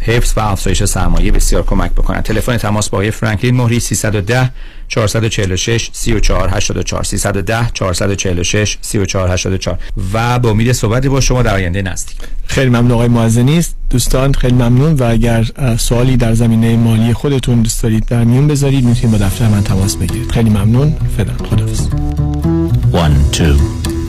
حفظ و افزایش سرمایه بسیار کمک بکنن تلفن تماس با آقای فرانکلین مهری 310 446 3484 310 446 3484 و با امید صحبتی با شما در آینده نزدیک. خیلی ممنون آقای معزنی. است دوستان خیلی ممنون و اگر سوالی در زمینه مالی خودتون دوست دارید در میون بذارید می‌تونید با دفتر من تماس بگیرید. خیلی ممنون. فعلا خداحافظ. 1 2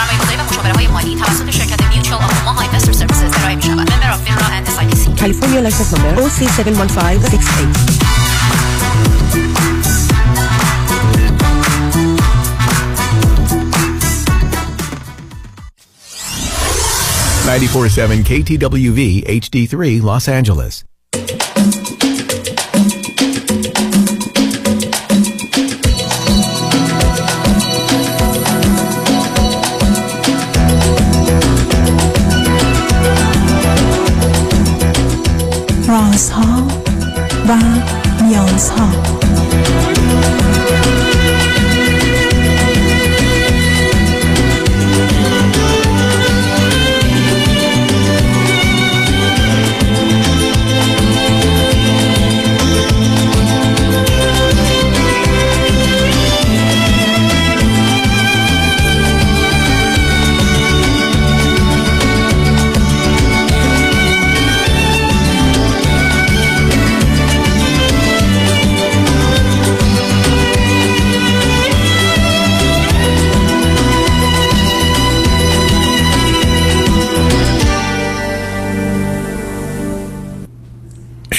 سرمایه‌گذاری و مشاوره های مالی توسط شرکت Mutual of Omaha Investor Services ارائه می شود. member of FINRA and SIPC. California license number OC71568. 947 KTWV HD3 Los Angeles. رازها و نیازها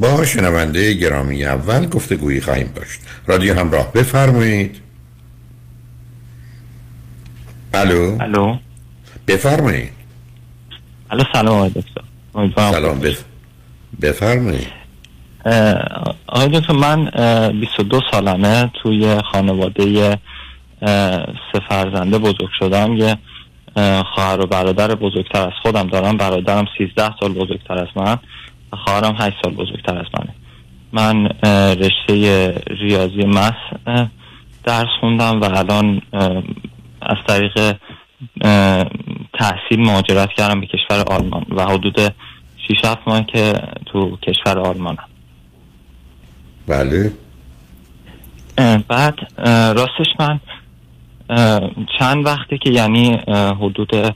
با شنونده گرامی اول گفتگویی خواهیم داشت. رادیو همراه بفرمایید. الو؟ الو. بفرمایید. الو سلام آقای دکتر. سلام بف... بفرمایید. آقای دکتر من اه، 22 سالمه توی خانواده سه فرزنده بزرگ شدم. یه اه، خواهر و برادر بزرگتر از خودم دارم. برادرم 13 سال بزرگتر از من. خواهرم 8 سال بزرگتر از منه. من رشته ریاضی مس درس خوندم و الان از طریق تحصیل مهاجرت کردم به کشور آلمان و حدود 6 7 ماه که تو کشور آلمانم. بله. بعد راستش من چند وقته که یعنی حدود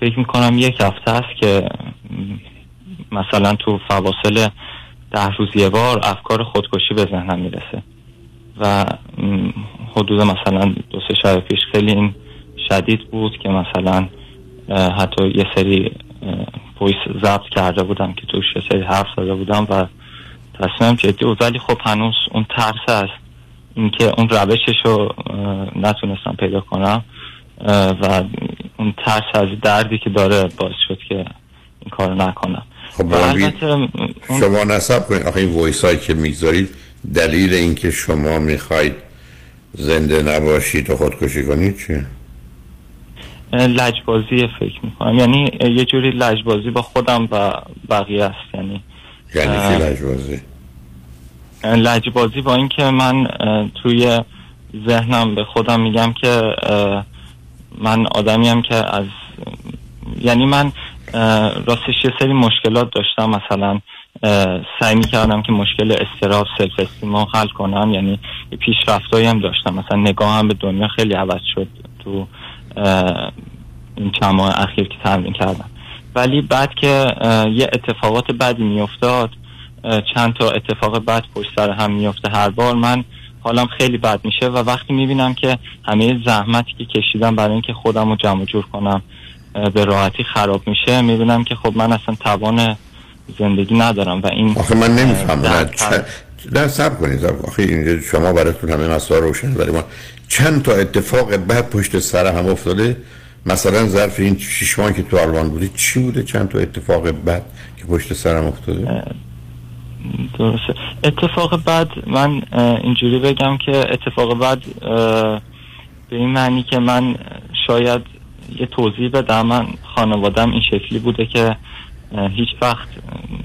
فکر می‌کنم یک هفته است که مثلا تو فواصل ده روز یه بار افکار خودکشی به ذهنم می‌رسه. و حدود مثلا دو سه شب پیش خیلی این شدید بود که مثلا حتی یه سری voice ضبط کرده بودم که توش یه سری حرف زده بودم و تصمیمم جدی بود. ولی خب هنوز اون ترس از اینکه اون روشش رو نتونستم پیدا کنم. و اون ترس از دردی که داره باعث شد که این کار نکنم. خب شما صبر کنید آخه این voice هایی که می‌گذارید دلیل اینکه شما می‌خواید زنده نباشید و خودکشی کنید چیه؟ لجبازی فکر می‌کنم یعنی یه جوری لجبازی با خودم و بقیه است یعنی یعنی. چی لجبازی؟ لجبازی با اینکه من توی ذهنم به خودم میگم که من آدمیم که از یعنی من راستش یه سری مشکلات داشتم. مثلا سعی می‌کردم که مشکل استراب سلف استیم رو حل کنم. یعنی پیشرفتایی هم داشتم. مثلا نگاهم به دنیا خیلی عوض شد تو این چند ماه اخیر که تمرین کردم. ولی بعد که یه اتفاقات بدی میافتاد چند تا اتفاق بد پشت سر هم میفته هر بار من حالم خیلی بد میشه و وقتی می‌بینم که همه زحمتی که کشیدم برای اینکه خودم رو جمع جور کنم به راحتی خراب میشه می‌بینم که خب من اصلا توان زندگی ندارم و این آخه من نمی‌فهمم. نه سب کنید آخه اینجا شما براتون همه مسائل روشن برای ما. چند تا اتفاق بد پشت سر هم افتاده؟ مثلا ظرف این شش ماهی که تو آلمان بودی چی بوده چند تا اتفاق بد که پشت سرم افتاده؟ درسته. اتفاق بعد من اینجوری بگم که اتفاق بعد به این معنی که من شاید یه توضیح بدم. من خانوادم این شکلی بوده که هیچ وقت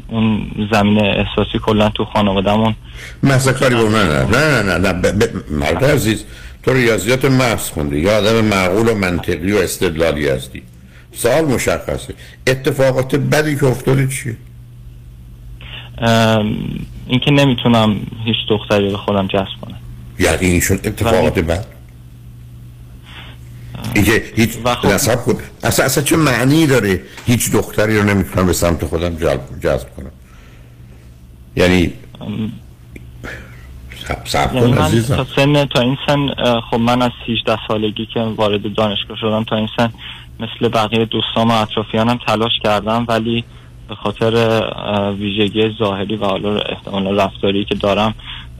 اون زمین احساسی کلا تو خانوادمون مثلا کاری با من نه نه نه نه ب- ب- مرد عزیز تو ریاضیات محض خوندی. یا آدم معقول و منطقی و استدلالی هستی. سوال مشخصه. اتفاقات بدی که افتاده چیه؟ اینکه نمی‌تونم هیچ دختری به خودم جذب کنم. یعنی اتفاقات بد؟ اینکه هیچ خب- نصب کن اصلا اصلا چه معنی داره هیچ دختری رو نمی‌تونم به سمت خودم جلب جذب کنم؟ یعنی سب, سب یعنی کن من عزیزم. تا سن تا این سن خب من از 18 سالگی که وارد دانشگاه شدم تا این سن مثل بقیه دوستان و اطرافیانم تلاش کردم ولی به خاطر ویژگی ظاهری و حالا احتمالا رفتاری که دارم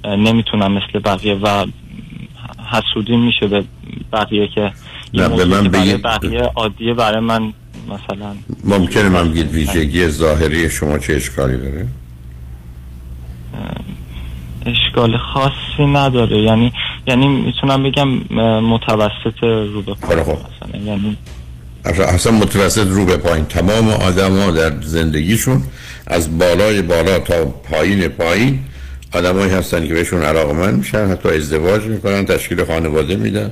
نمی‌تونم مثل بقیه و حسودی میشه به بقیه که نه، به من برای بگید- بقیه عادیه برای من مثلا. ممکنه من بگید ویژگی ظاهری شما چه اشکالی داره؟ اشکال خاصی نداره. یعنی یعنی می‌تونم بگم متوسط رو به پایین خب. مثلا. یعنی اصلا متوسط رو به پایین. تمام آدم ها در زندگیشون از بالای بالا تا پایین پایین آدمایی هستن که بهشون علاقمند میشن حتی ازدواج می‌کنن تشکیل خانواده میدن.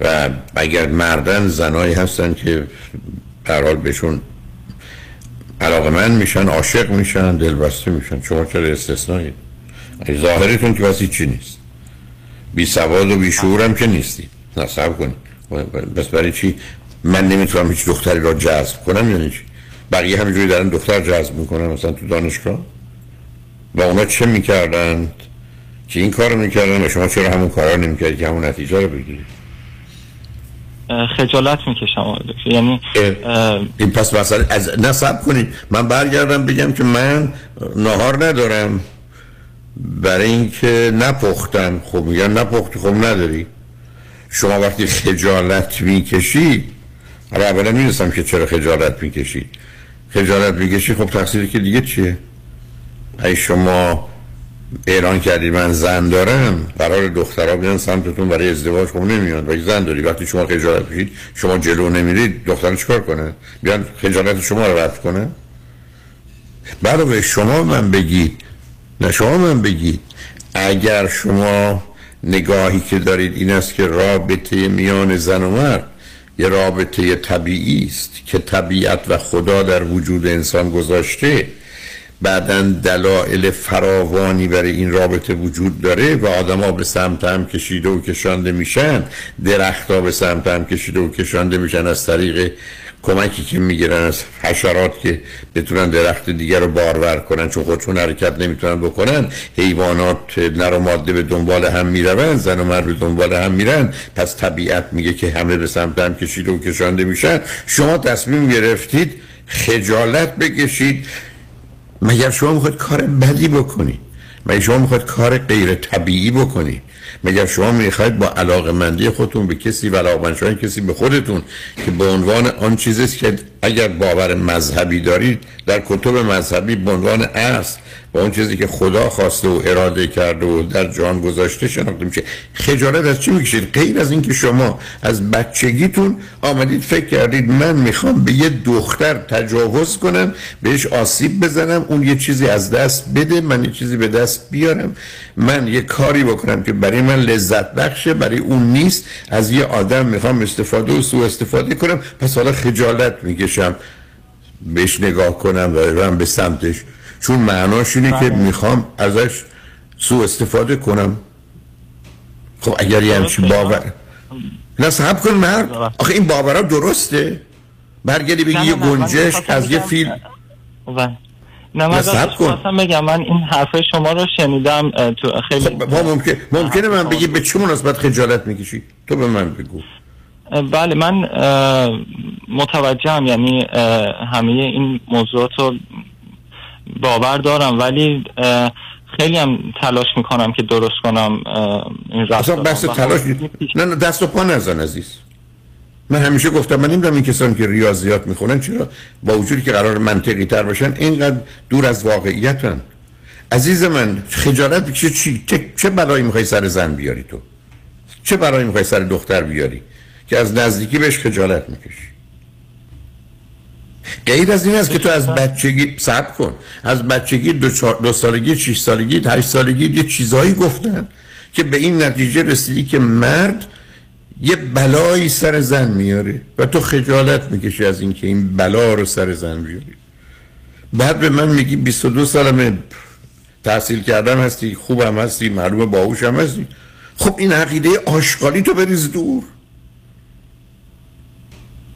و اگر مردن زنایی هستن که در حال بهشون علاقمند میشن عاشق میشن دلبسته میشن شما چرا استثنایی؟ ظاهرتون که واسه چی نیست. بی سواد و بی شعورم که نیستی. نصب کن بس برای چی؟ من نمی‌تونم هیچ دختری را جذب کنم یعنی چی بقیه همینجوری دارن دختر جذب می‌کنن مثلا تو دانشگاه؟ و اونا چه می‌کردند؟ که این کار رو می‌کردن؟ و شما چرا همون کارا نمی‌کردی که همون نتیجه رو بگیرید خجالت می‌کشم آقای. یعنی این پس مثلا از نصب کنید. من برگردم بگم که من نهار ندارم. برای اینکه نپختم. خب میگن نپختی خب نداری. شما وقتی خجالت می‌کشید حالا اولا می‌رسم که چرا خجالت می‌کشید. خجالت می‌کشی خب تقصیری که دیگه چیه؟ ای شما اعلان کردی من زن دارم قرار دخترها بیان سمتتون برای ازدواج خب نمیان و زن داری. وقتی شما خجالت می‌کشید شما جلو نمیرید دختر چیکار کنه؟ بیان خجالت شما رو رفت کنه؟ بعد به شما من بگید نه شما من بگید اگر شما نگاهی که دارید این است که رابطه میان زن و مرد یه رابطه طبیعی است که طبیعت و خدا در وجود انسان گذاشته بعدا دلایل فراوانی برای این رابطه وجود داره و آدما به سمت هم کشیده و کشانده میشن. درختها به سمت هم کشیده و کشانده میشن از طریق کمکی که می‌گیرن از حشرات که بتونن درخت دیگر رو بارور کنن. چون خودشون حرکت نمی‌تونن بکنن حیوانات نر و ماده به دنبال هم میرون زن و مرد به دنبال هم میرن. پس طبیعت میگه که همه به سمت هم کشیده و کشانده میشن. شما تصمیم گرفتید خجالت بکشید. مگر شما می‌خواید کار بدی بکنید مگر شما می‌خواید کار غیر طبیعی بکنید مگر شما می‌خواید با علاقه مندی خودتون به کسی و علاقه کسی به خودتون که به عنوان آن چیزی که اگر باور مذهبی دارید در کتب مذهبی به عنوان اصل و اون چیزی که خدا خواسته و اراده کرده و در جان گذاشته شناخته میشه خجالت از چی می‌کشید؟ غیر از اینکه شما از بچگیتون آمدید فکر کردید من می‌خوام به یه دختر تجاوز کنم بهش آسیب بزنم اون یه چیزی از دست بده من یه چیزی به دست بیارم. من یه کاری بکنم که برای من لذت بخشه برای اون نیست. از یه آدم می‌خوام استفاده و سوء استفاده کنم. پس حالا خجالت می‌کشم. بهش نگاه کنم و برم به سمتش چون معناش اینه که می‌خوام ازش سوء استفاده کنم. خب اگر یه همچین باور نه صحب کن مرد. آخه این باورها درسته. برگردی بگی یه گنجش از یه فیلم نه من صبر کن. خواستم بگم من این حرف شما رو شنیدم تو خیلی خب ما ممکن ممکنه من بگی به چه مناسبت خجالت می‌کشی؟ تو به من بگو. بله من متوجهم یعنی همه این موضوعات رو باور دارم ولی خیلی هم تلاش می‌کنم که درست کنم این اصلا رفتارم بحث تلاش نه نه دست و پا نزن عزیز. من همیشه گفتم من نمی‌دونم این کسانی که ریاضیات می‌خونن چرا با وجودی که قرار منطقی تر باشن اینقدر دور از واقعیتن. عزیز من خجالت بکشه چی چه, چه بلایی می‌خوای سر زن بیاری تو؟ چه بلایی می‌خوای سر دختر بیاری که از نزدیکی بهش خجالت می‌کشی؟ غیر از این است که تو از بچگی صبر کن. از بچگی دو, چهار- دو سالگی شش سالگی هشت سالگی یه چیزایی گفتن که به این نتیجه رسیدی که مرد یه بلایی سر زن میاره و تو خجالت می‌کشی از اینکه این بلا رو سر زن بیاری. بعد به من میگی 22 سالمه تحصیل کردم هستی خوبم هستی معلوم باهوشم هستی. خب این عقیده آشغالی تو بریز دور.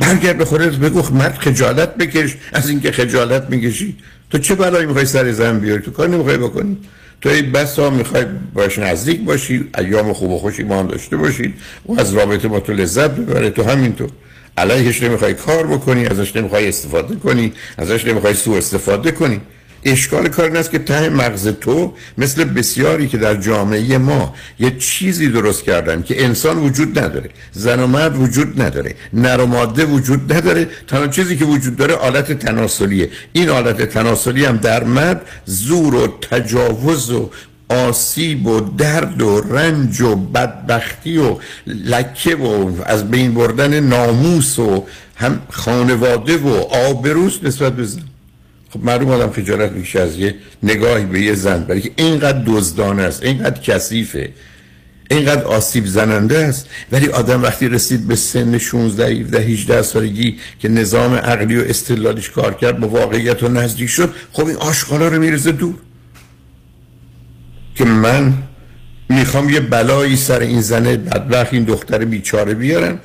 برگرد به خودت بگو مرد خجالت بکش از اینکه خجالت می‌کشی. تو چه بلایی می‌خوای سر زن بیاری؟ تو کار نمی‌خوای بکنی. تو این بسا می‌خوای باش نزدیک باشی ایام خوب و خوشی ما هم داشته باشید و از رابطه با تو لذت ببره تو همینطور. علیهش نمی‌خوای کار بکنی ازش نمی‌خوای استفاده کنی ازش نمی‌خوای سوء استفاده کنی. اشکال کار این است که ته مغز تو مثل بسیاری که در جامعه ما یه چیزی درست کردن که انسان وجود نداره زن و مرد وجود نداره نر و ماده وجود نداره تنها چیزی که وجود داره آلت تناسلیه. این آلت تناسلی هم در مرد زور و تجاوز و آسیب و درد و رنج و بدبختی و لکه و از بین بردن ناموس و هم خانواده و آبروس نسبت به خب معلوم آدم خجالت می‌کشه از یه نگاهی به یه زن برای که اینقدر دزدانه است اینقدر کثیفه اینقدر آسیب زننده است. ولی آدم وقتی رسید به سن 16 17 18 سالگی که نظام عقلی و استدلالش کار کرد با واقعیت و نزدیک شد خب این آشغالا رو میرزه دور. که من می‌خوام یه بلایی سر این زنه بدبخت این دختر بیچاره بیارم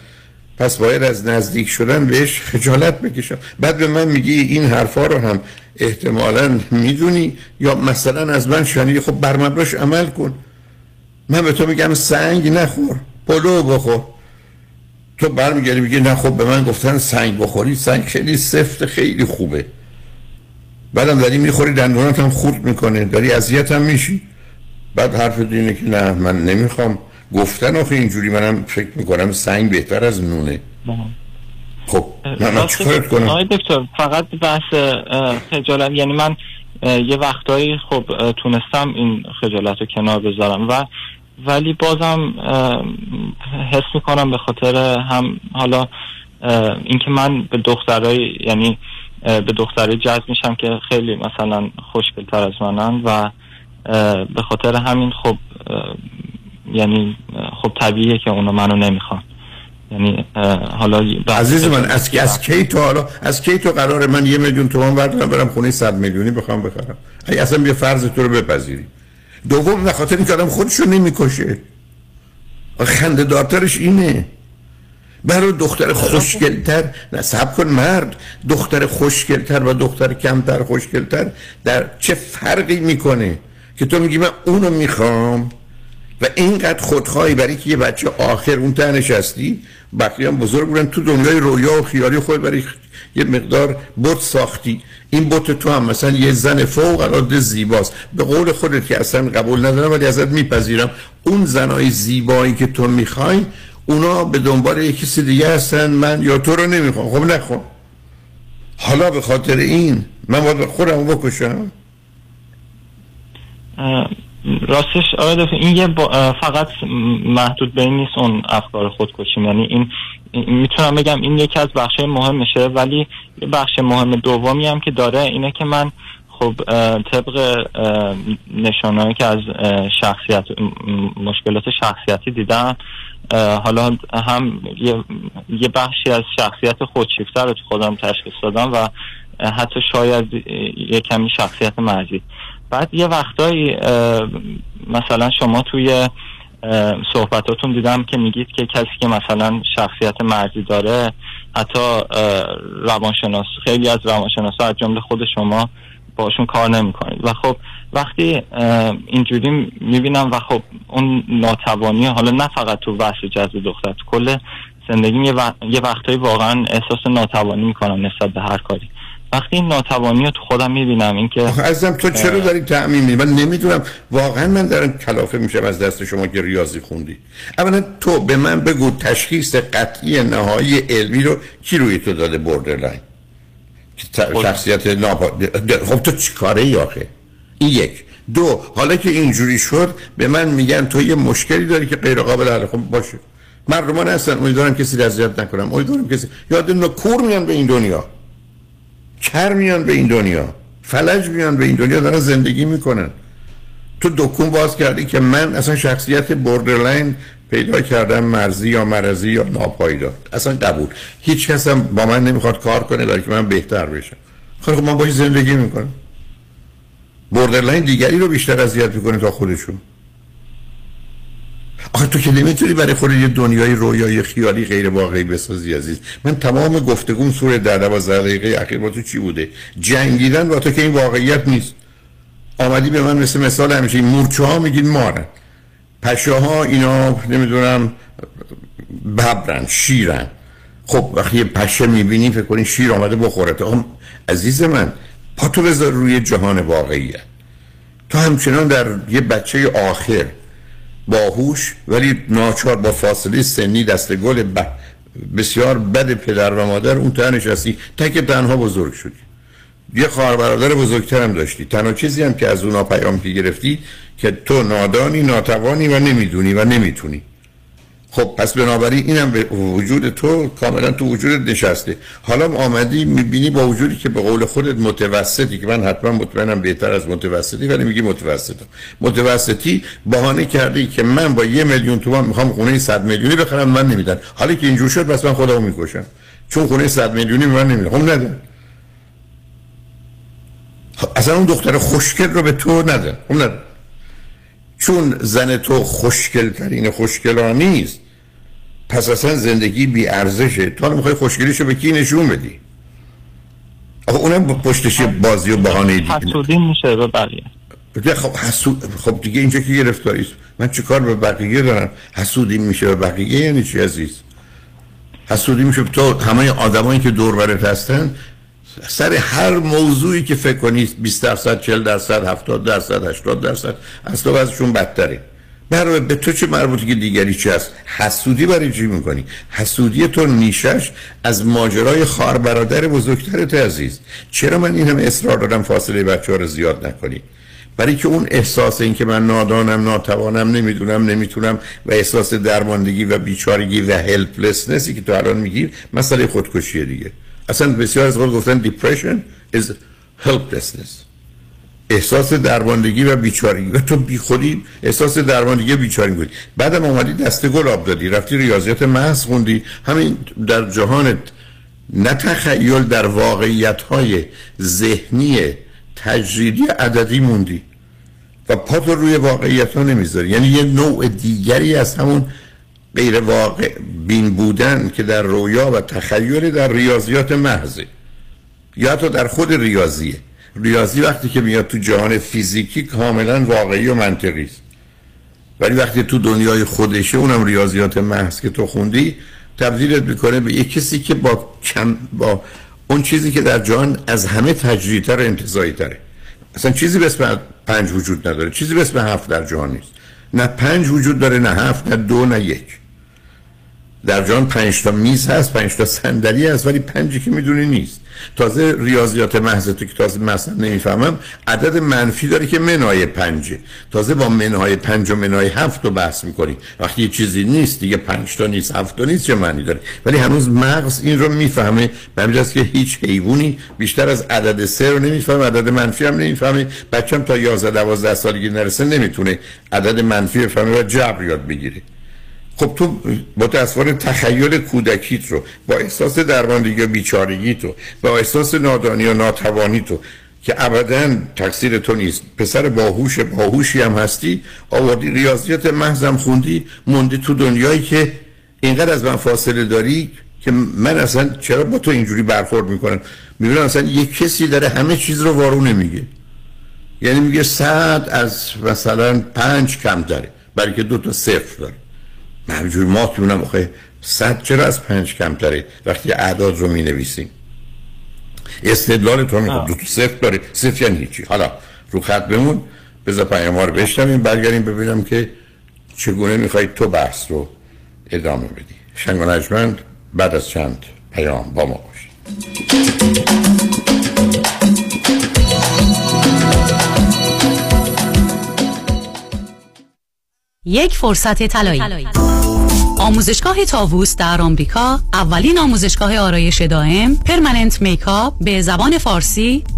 پس باید از نزدیک شدن بهش خجالت بکشم. بعد به من میگی این حرفا رو هم احتمالا می‌دونی یا مثلا از من شنیدی. خب بر عمل کن. من به تو میگم سنگ نخور پلو بخور. تو برمیگردی میگی نه خب به من گفتن سنگ بخوری. سنگ خیلی سفت خیلی خوبه. بعدم داری می‌خوری دندونات هم خورد می‌کنه. داری اذیت هم میشی. بعد حرف اینه که نه من نمی‌خوام. گفتن آخه اینجوری منم فکر می‌کنم سنگ بهتر از نونه. خب من, چیکارت کنم؟ آقای دکتر فقط بحث خجالت. یعنی من یه وقتایی خب تونستم این خجالت رو کنار بذارم و ولی بازم حس می‌کنم به خاطر هم حالا اینکه من به دخترای یعنی به دخترای جذب میشم که خیلی مثلا خوشگلتر از منن و به خاطر همین خب یعنی خب طبیعیه که اونا منو نمی‌خوان. یعنی حالا عزیز من از, از کی تو حالا از کی تو قرار من یه میلیون تومان بردارم برم خونه صد میلیونی بخوام بخرم؟ ای اصلا بیا فرض تو رو بپذیری دوم به خاطر اینکه آدم خودشو نمی‌کشه. خنده دارترش اینه. برای دختر خوشگلتر نه سب کن مرد. دختر خوشگلتر و دختر کمتر خوشگلتر در چه فرقی می‌کنه؟ که تو میگی من اونو می‌خوام؟ و اینقدر خودخواهی برای که یه بچه آخر اون ته نشستی بقیه هم بزرگ بودن تو دنیای رویا و خیالی خود برای یه مقدار بت ساختی. این بت تو هم مثلا یه زن فوق العاده زیباست. به قول خودت که اصلا قبول ندارم ولی ازت میپذیرم. اون زنای زیبایی که تو می‌خوای اونا به دنبال یه کسی دیگه هستن من یا تو رو نمی‌خوام. خب نخون حالا به خاطر این من باید خودم بکشم؟ راستش دکتر این یه فقط محدود به این نیست اون افکار خودکشی. یعنی این می‌تونم بگم این یکی از بخش مهمشه ولی بخش مهم دومی هم که داره اینه که من خب طبق نشانهایی که از شخصیت مشکلات شخصیتی دیدم حالا هم یه, بخشی از شخصیت خودشیفته رو تو خودم تشخیص دادم و حتی شاید یه کمی شخصیت مرزی. بعد یه وقتایی مثلا شما توی صحبتاتون دیدم که میگید که کسی که مثلا شخصیت مرزی داره حتی روانشناس خیلی از روانشناس از جمله خود شما باشون کار نمی‌کنید. و خب وقتی اینجوری می‌بینم و خب اون ناتوانی حالا نه فقط تو بحث جذب دختر تو کل زندگی یه, وق- یه وقتایی واقعا احساس ناتوانی می‌کنم نسبت به هر کاری. وقتی این ناتوانی رو تو خودم می‌بینم اینکه عزیزم تو چرا داری تعمیم میدی من نمی‌دونم. واقعا من دارم کلافه میشم از دست شما که ریاضی خوندی. اولا تو به من بگو تشخیص قطعی نهایی علمی رو کی روی تو داده ت- شخصیت ناپا خب تو چی کاره ای آخه؟ این یک. دو حالا که اینجوری شد به من میگن تو یه مشکلی داری که غیر قابل حل خب باشه. مردمان هستن. امیدوارم کسی رو اذیت نکنم. امیدوارم کسی یاد کور میان به این دنیا. کر میان به این دنیا فلج میان به این دنیا دارن زندگی می‌کنن. تو دکون باز کردی که من اصلا شخصیت borderline پیدا کردم مرزی یا مرزی یا ناپایدار. اصلا قبول. هیچ کس هم با من نمی‌خواد کار کنه برای که من بهتر بشم. خب من باید زندگی می‌کنم. borderline دیگری رو بیشتر اذیت می‌کنه تا خودشون. آخه تو که نمی‌تونی برای خود یه دنیای رویای خیالی غیر واقعی بسازی عزیز. من تمام گفتگوم سور در دوازده دقیقه اخیر با تو چی بوده؟ جنگیدن با تو که این واقعیت نیست. آمدی به من مثل مثال همیشه مورچه ها میگین مارن. پشه ها اینا نمی‌دونم ببرن شیرن. خب وقتی یه پشه می‌بینی فکر کنی شیر آمده بخورت آقا عزیز من پا تو بذار روی جهان واقعیت. تو همچنان در یه بچه آخر باهوش ولی ناچار با فاصله سنی دست گل ب... بسیار بد پدر و مادر اون تنها نشستی. تک تنها بزرگ شدی. یه خواهر برادر بزرگتر هم داشتی. تنها چیزی هم که از اونا پیام گرفتی که تو نادانی ناتوانی و نمی‌دونی و نمی‌تونی. خب پس بنابراین اینم به وجود تو کاملا تو وجودت نشسته. حالا آمدی می‌بینی با وجودی که به قول خودت متوسطی که من حتما مطمئنم بهتر از متوسطی ولی میگی متوسطم متوسطی بهانه کردی که من با یه میلیون تومان می‌خوام خونه 100 میلیونی بخرم من نمیدن حالا که اینجور شد بس من خودمو می‌کشم. چون خونه 100 میلیونی من نمیدن خب ندن خب اصلا اون دختر خوشگل رو به تو ندن خب ندن چون زن تو خوشگل ترین خوشگلا نیست. پس اصلا زندگی بی ارزشه. تو می‌خوای خوشگلیشو به کی نشون بدی؟ آخه اونم پشتش بازی و بهانه دیگه حسودی میشه به بقیه. خب حسود خب دیگه اینجا که گرفتاری است؟ من چه کار به بقیه دارم؟ حسودی میشه به بقیه یعنی چی عزیز؟ حسودی میشه تو همه آدمایی که دور برت هستن سر هر موضوعی که فکر کنی 20 درصد 40 درصد 70 درصد 80 درصد از تو ازشون بدتره. برای به تو چه مربوطی که دیگری چی هست؟ حسودی برای چی می‌کنی؟ حسودی تو نیشش از ماجرای خواهر برادر بزرگترت عزیز. چرا من این همه اصرار دارم فاصله بچه ها رو زیاد نکنی؟ برای که اون احساس این که من نادانم ناتوانم نمی‌دونم نمی‌تونم و احساس درماندگی و بیچارگی و هلپلسنسی که تو الان میگیر مسئله خودکشیه دیگه. اصلا بسیار از خود گفتن depression is helplessness. احساس درماندگی و بیچارگی و تو بی خودی احساس درماندگی و بیچارگی بودی بعدم اومدی دست گل آب دادی رفتی ریاضیات محض خوندی. همین در جهانت نه تخیل در واقعیت های ذهنی تجریدی عددی موندی و پا تو روی واقعیت ها نمی‌ذاری. یعنی یه نوع دیگری از همون غیر واقع بین بودن که در رویا و تخیل در ریاضیات محضه. یا حتی در خود ریاضیه. ریاضی وقتی که میاد تو جهان فیزیکی کاملا واقعی و منطقی است. ولی وقتی تو دنیای خودشه اونم ریاضیات محض که تو خوندی تبدیلت می‌کنه به یک کسی که با کم با اون چیزی که در جهان از همه تجریدتر و انتظایی تره اصلا چیزی به اسم پنج وجود نداره. چیزی به اسم هفت در جهان نیست. نه پنج وجود داره نه هفت نه دو نه یک. در جهان پنج تا میز هست پنج تا صندلی هست ولی پنجی که می‌دونی نیست. تازه ریاضیات محض تو که تازه مثلا نمی‌فهمم عدد منفی داره که منهای پنجه تازه با منهای پنج و منهای هفت رو بحث می‌کنی. وقتی یه چیزی نیست دیگه پنج تا نیست هفت تا نیست چه معنی داره؟ ولی هنوز مغز این رو می‌فهمه. به که هیچ حیوانی بیشتر از عدد سه رو نمی‌فهمه عدد منفی هم نمی‌فهمه. بچم تا 11 12 سالگی نرسه نمی‌تونه عدد منفی بفهمه و جبر یاد بگیره. خب تو متاسفانه تخیل کودکیت رو با احساس درماندگی و بیچارگی تو با احساس نادانی و ناتوانی تو که ابدا تقصیر تو نیست. پسر باهوش باهوشی هم هستی آوردی ریاضیات محضم خوندی موندی تو دنیایی که اینقدر از من فاصله داری که من اصلا چرا با تو اینجوری برخورد می‌کنم؟ می‌بینم اصلا یک کسی داره همه چیز رو وارو نمیگه. یعنی میگه صد از مثلا پنج کم داره برای که دو تا صفر داره. همینجوری ما می‌بینم آخه صد چرا از پنج کمتره؟ وقتی اعداد رو می نویسیم استدلال تو میگه دو تا صفر داره. صفر یعنی هیچی حالا رو خط بمون بذار پیام ها رو بشنویم برگردیم ببینم که چگونه می‌خواید تو بحث رو ادامه بدی. شنگ و نجمند بعد از چند پیام با ما باشید یک فرصت طلایی. آموزشگاه تاووس در آمریکا اولین آموزشگاه آرایش دائم permanent makeup به زبان فارسی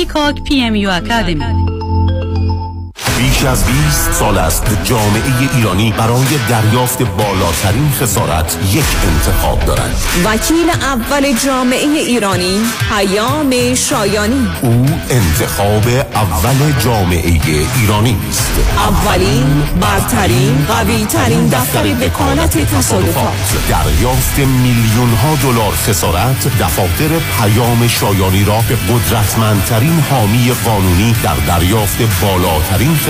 پیکاک پی ام یو اکادمی بیش از 20 سال است جامعه ایرانی برای دریافت بالاترین خسارت یک انتخاب دارد. وکیل اول جامعه ایرانی پیام شایانی. او انتخاب اول جامعه ایرانی است. اولین برترین قوی ترین دفتر وکالت تصادفات. دریافت میلیون ها دلار خسارت دفاتر پیام شایانی را به قدرتمندترین حامی قانونی در دریافت بالاترین خسارت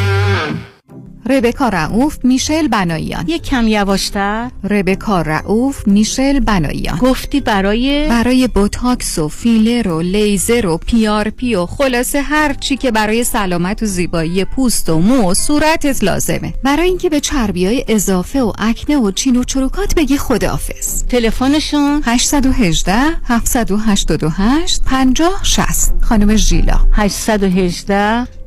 ربکا رعوف میشل بناییان یک کم یواشتر. ربکا رعوف میشل بناییان گفتی برای برای بوتاکس و فیلر و لیزر و PRP و خلاصه هر چی که برای سلامت و زیبایی پوست و مو و صورتت لازمه. برای اینکه به چربی های اضافه و آکنه و چین و چروکات بگی خداحافظ. تلفنشون؟ 818 788 50 60 خانم ژیلا. 818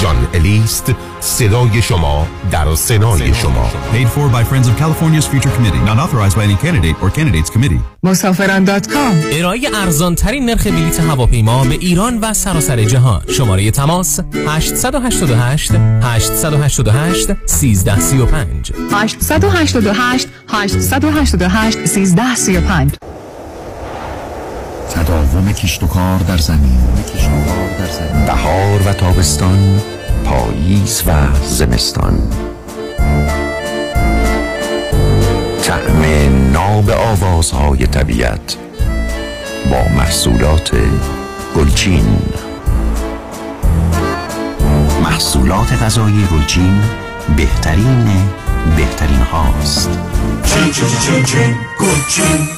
جان الیست صدای شما در سنای شما Paid for by Friends of California's Future Committee. Not authorized by any candidate or candidates committee. مسافران.com ارائه ارزان ترین نرخ بلیط هواپیما به ایران و سراسر جهان شماره تماس 888 888 1335 888 888 1335 تداوم کشت و کار در زمین. بهار و تابستان پاییز و زمستان. طعم ناب آوازهای طبیعت با محصولات گلچین. محصولات غذایی گلچین بهترین بهترین هاست. چین چین چین چین گلچین.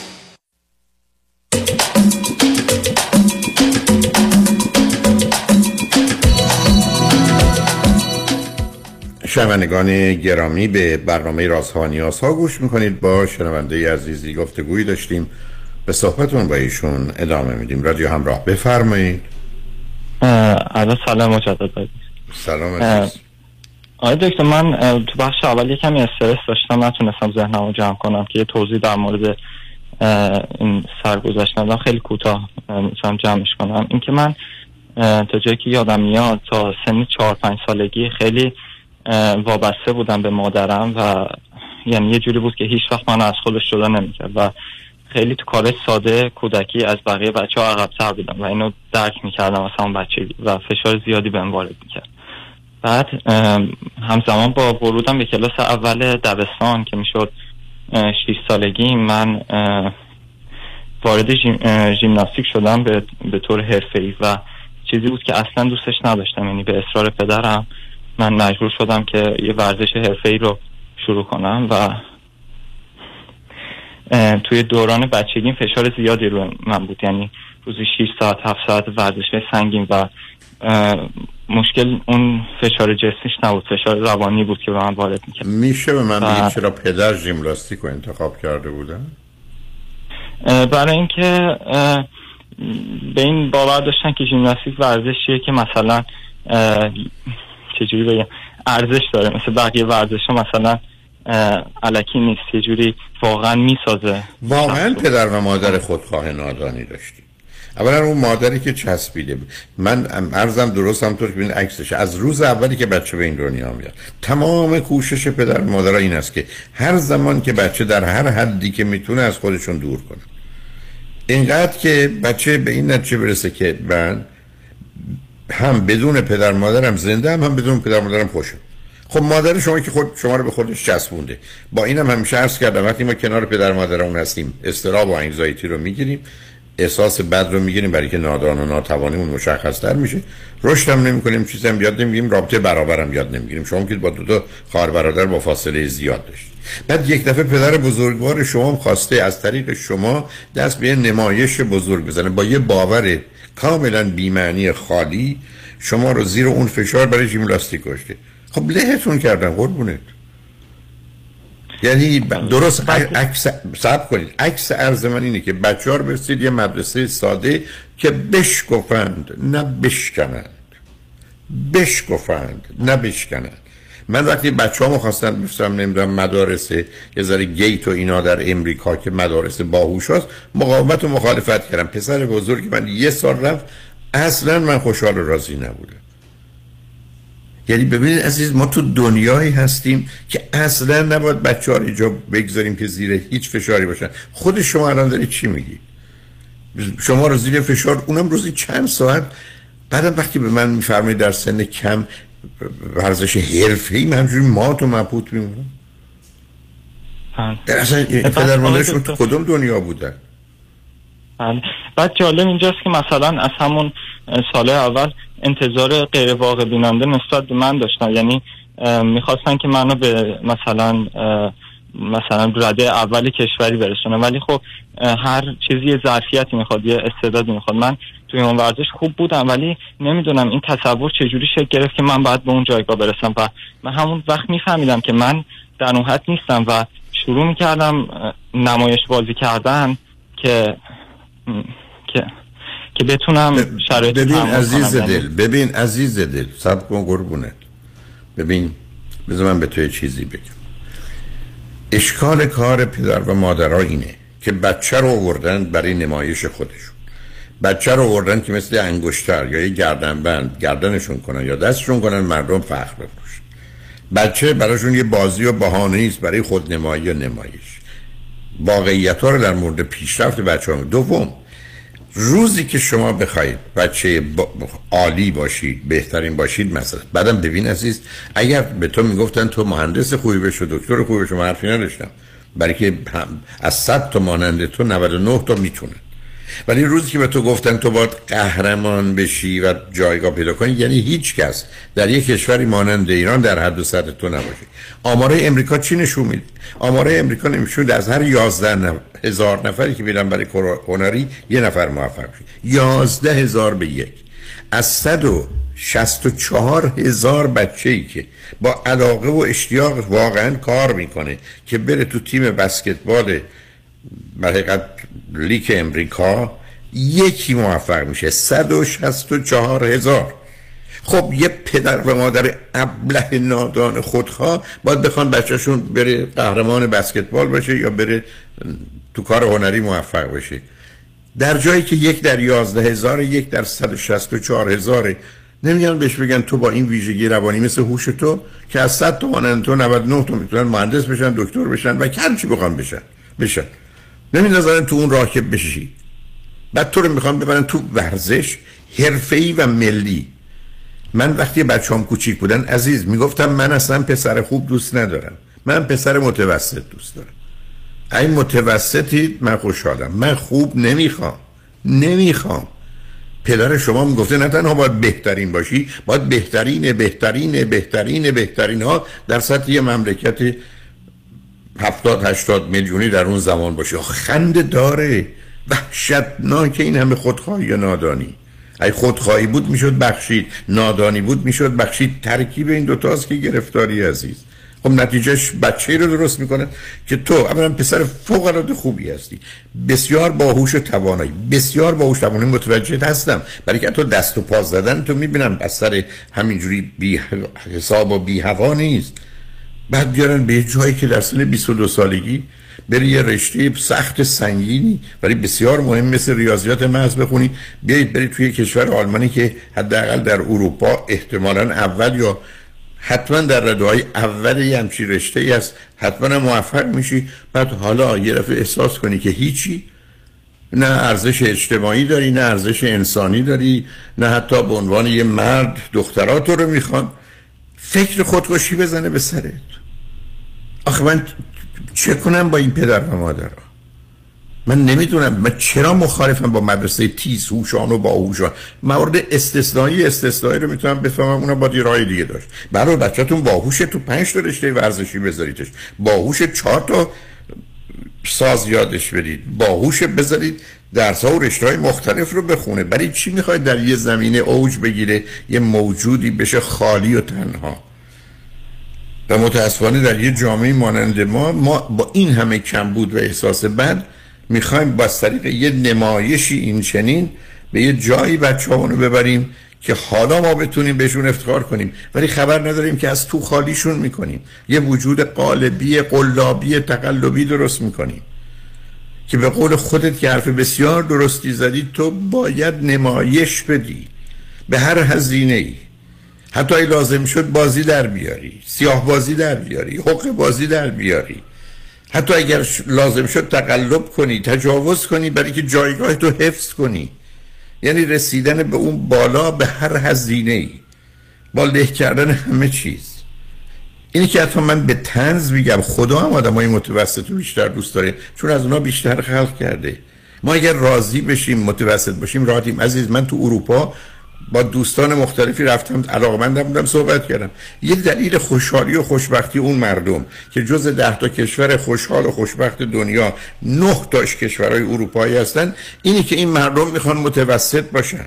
شنوندگان گرامی به برنامه رازها و نیازها گوش می‌کنید. با شنونده عزیزی گفتگویی داشتیم. به صحبتون با ایشون ادامه میدیم. رادیو همراه بفرمایید. الان سلام مجدد سلام عزیز. آقای دکتر من تو بخش اول یه کمی استرس داشتم. نتونستم ذهنم رو جمع کنم که یه توضیح در مورد این سرگذشت ندارم. خیلی کوتاه می‌تونم جمعش کنم. اینکه من تا جایی که یادم میاد تا سن چهار پنج سالگی خیلی وابسته بودم به مادرم و یعنی یه جوری بود که هیچ وقت من از خودش جدا نمی‌کرد و خیلی تو کار ساده کودکی از بقیه بچه ها عقب تر بودم و اینو درک می‌کردم از همون بچگی و فشار زیادی بهم وارد می‌کرد. بعد همزمان با ورودم به کلاس اول دبستان که می‌شد 6 سالگی من وارد ژیمناستیک شدم به, به طور حرفه‌ای و چیزی بود که اصلا دوستش نداشتم یعنی به اصرار پدرم من مجبور شدم که یه ورزش حرفه‌ای رو شروع کنم و توی دوران بچگیم فشار زیادی رو من بود. یعنی روزی 6 ساعت 7 ساعت ورزش سنگین و مشکل اون فشار جسمیش نبود. فشار روانی بود که به من وارد می‌کرد. میشه به من بگید چرا پدر ژیمناستیک رو انتخاب کرده بودن برای اینکه به این باور داشتن که ژیمناستیک ورزشیه که مثلا چجوری بگم ارزش داره. مثل بقیه ورزش ها مثلا علکی نیست یه جوری واقعا می‌سازه. واقعا پدر و مادر خودخواه نادانی داشتی اولا اون مادری که چسبیده من ارزم درست هم طور که عکسش. از روز اولی که بچه به این دنیا میاد تمام کوشش پدر و مادر این است که هر زمان که بچه در هر حدی که می‌تونه از خودشون دور کنه. اینقدر که بچه به این نتیجه برسه که من هم بدون پدر مادرم زنده هم هم بدون پدر مادرم خوشم خب مادر شما که خود شما رو به خودش چسبونده. با اینم هم همیشه عرض کردم وقتی ما کنار پدر مادرمون هستیم استراب و انگزایتی رو می‌گیریم احساس بد رو می‌گیریم برای که نادان و ناتوانیمون مشخص تر میشه. رشد هم نمی‌کنیم چیزی هم یاد نمی‌گیریم رابطه برابرم یاد نمی‌گیریم. شما که با دو تا خواهر برادر با فاصله زیاد داشتید بعد یک دفعه پدر بزرگوار شما خواسته از طریق شما دست به نمایش بزرگ بزنه. با یه باور کاملا بیمعنی خالی شما رو زیر اون فشار برای ژیمناستیک کشته. خب لهتون کردن قربونت. یعنی درست عکس سب کنید. عکس عرض من اینه که بچه ها رو برسید یه مدرسه ساده که بشکفند نه بشکنند. بشکفند نه بشکنند. من وقتی بچه ها خواستن بفرستم نمی‌دونم مدارس یه ذره گیت و اینا در امریکا که مدارس باهوش هست مقاومت و مخالفت کردم. پسر بزرگی من یه سال رفت اصلا من خوشحال و راضی نبودم. یعنی ببینید عزیز ما تو دنیایی هستیم که اصلا نباید بچه ها اینجا بگذاریم که زیر هیچ فشاری باشن. خود شما الان داری چی میگی؟ شما رو زیر فشار اونم روزی چند ساعت؟ بعدم وقتی به من میفرمایید در سن کم ورزش حرفه‌ای من همجوری مات و مبهوت میمونم در اصلا پدر مادرشون تو کدوم دنیا بودن؟ بله. بعد جالب اینجاست که مثلا از همون سال اول انتظار غیر واقع بیننده نسبت به من داشتن. یعنی می‌خواستن که منو به مثلا مثلا رده اول کشوری برسونه. ولی خب هر چیزی یه ظرفیتی می‌خواد یه استعدادی می‌خواد. من توی اون ورزش خوب بودم ولی نمی‌دونم این تصور چجوری شکل گرفت که من باید به اون جایگاه برسم. و من همون وقت میفهمیدم که من در اون حد نیستم و شروع می‌کردم نمایش بازی کردن که که که بتونم شرایط ببین عزیز کنم. دل ببین عزیز دل سب کن قربونت. ببین بذار من به تو چیزی بگم. اشکال کار پدر و مادرها اینه که بچه رو آوردن برای نمایش خودشون. بچه رو آوردن که مثل انگشتر یا یه گردنبند گردنشون کنن یا دستشون کنن مردم فخر بفروشن بچه براشون یه بازی و بهانه است برای خودنمایی و نمایش. واقعیت رو در مورد پیشرفت بچه ها دوم روزی که شما بخواید بچه عالی باشید بهترین باشید مثلا بعدم ببین عزیز اگر به تو می‌گفتن تو مهندس خوبی بشو دکتر خوبی بشو من حرفی نداشتم. برای که از 100 تا مانند تو 99 تا می‌تونن ولی روزی که به تو گفتن تو باید قهرمان بشی و جایگاه پیدا کنی یعنی هیچ کس در یک کشوری مانند ایران در حد و سطح تو نباشه. آماره امریکا چی نشون میده؟ آماره امریکا میده از هر 11 نف... هزار نفری که میرن برای هنری یه نفر موفق میشه. 11 هزار به یک. از 164 هزار بچه ای که با علاقه و اشتیاق واقعا کار می‌کنه که بره تو تیم بسکتبال در حقیقت لیگ امریکا یکی موفق میشه 164 هزار. خب یه پدر و مادر ابله نادان خودخواه باید بخوان بچهشون بره قهرمان بسکتبال بشه یا بره تو کار هنری موفق بشه در جایی که یک در یازده هزار یک در 164 هزاره نمیگن بهش بگن تو با این ویژگی روانی مثل هوش تو که از 100 تا مانند تو 99 تا می‌تونن مهندس بشن دکتر بشن و هر چی بخوان بشن بشن. نمی‌ذارن تو اون راه که بشی. بعد تو رو می‌خوان ببرن تو ورزش حرفه‌ای و ملی. من وقتی بچه‌ام کوچیک بودن عزیز می‌گفتم من اصلا پسر خوب دوست ندارم. من پسر متوسط دوست دارم. این متوسطی من خوشحالم. من خوب نمی‌خوام. نمی‌خوام. پدر شما می‌گفته نه تنها باید بهترین باشی باید بهترین بهترین بهترین بهترین ها در سطح یه مملکت هفتاد هشتاد میلیونی در اون زمان باشه. خنده داره. وحشتناک این همه خودخواهی یا نادانی. ای خودخواهی بود می‌شد بخشید. نادانی بود می‌شد بخشید. ترکیب این دوتاست که گرفتاری عزیز. خب نتیجهش بچه رو درست می‌کنه که تو اولا پسر فوق العاده خوبی هستی. بسیار باهوش و توانایی. بسیار باهوش توانایی. متوجه هستم. برای که تو دست و پا زدن تو می‌بینم. بستر همینجوری بی حساب و بی هوا نیست. بعد بیارن به جایی که در سن 22 سالگی بری یه رشته سخت سنگینی ولی بسیار مهم مثل ریاضیات محض بخونی بیایید بری توی کشور آلمانی که حداقل در اروپا احتمالا اول یا حتما در رده های اول یه همچی رشته ای است حتما موفق میشی. بعد حالا یه دفعه احساس کنی که هیچی. نه ارزش اجتماعی داری نه ارزش انسانی داری نه حتی به عنوان یه مرد دخترات رو می‌خوان. فکر خودکشی بزنه به سرت. آخه من چه کنم با این پدر و مادر؟ من نمی‌دونم من چرا مخالفم با مدرسه تیز هوشان و باهوشان موارد استثنایی استثنایی رو می‌تونم بفهمم اونا با راه دیگه داشت. برای بچه‌تون باهوش تو پنج تا رشته ورزشی بذاریدش. باهوش چهار تا ساز یادش بدید. باهوش بذارید درس ها و رشته های مختلف رو بخونه. برای چی می‌خواید در یه زمینه اوج بگیره؟ یه موجودی بشه خالی و تنها. و متاسفانه در یه جامعه مانند ما ما با این همه کمبود و احساس بد می‌خوایم با طریق یه نمایشی این چنین به یه جایی بچه رو ببریم که حالا ما بتونیم بهشون افتخار کنیم. ولی خبر نداریم که از تو خالیشون می‌کنیم. یه وجود قالبی قلابی تقلبی درست می‌کنیم. که به قول خودت که حرف بسیار درستی زدی تو باید نمایش بدی. به هر هزینه ای حتی ای لازم شد بازی در بیاری سیاه بازی در بیاری حق بازی در بیاری. حتی اگر لازم شد تقلب کنی تجاوز کنی برای که جایگاه تو حفظ کنی. یعنی رسیدن به اون بالا به هر هزینه ای با له کردن همه چیز. اینی که حتی من به تنز میگم خدا هم آدم های متوسط رو بیشتر دوست داره چون از اونا بیشتر خلق کرده. ما اگر راضی بشیم متوسط باشیم راحتیم. عزیز من تو اروپا با دوستان مختلفی رفتم علاقمندم بودم صحبت کردم. یه دلیل خوشحالی و خوشبختی اون مردم که جز ده تا کشور خوشحال و خوشبخت دنیا نه تاش کشورهای اروپایی هستن اینی که این مردم می‌خوان متوسط باشن.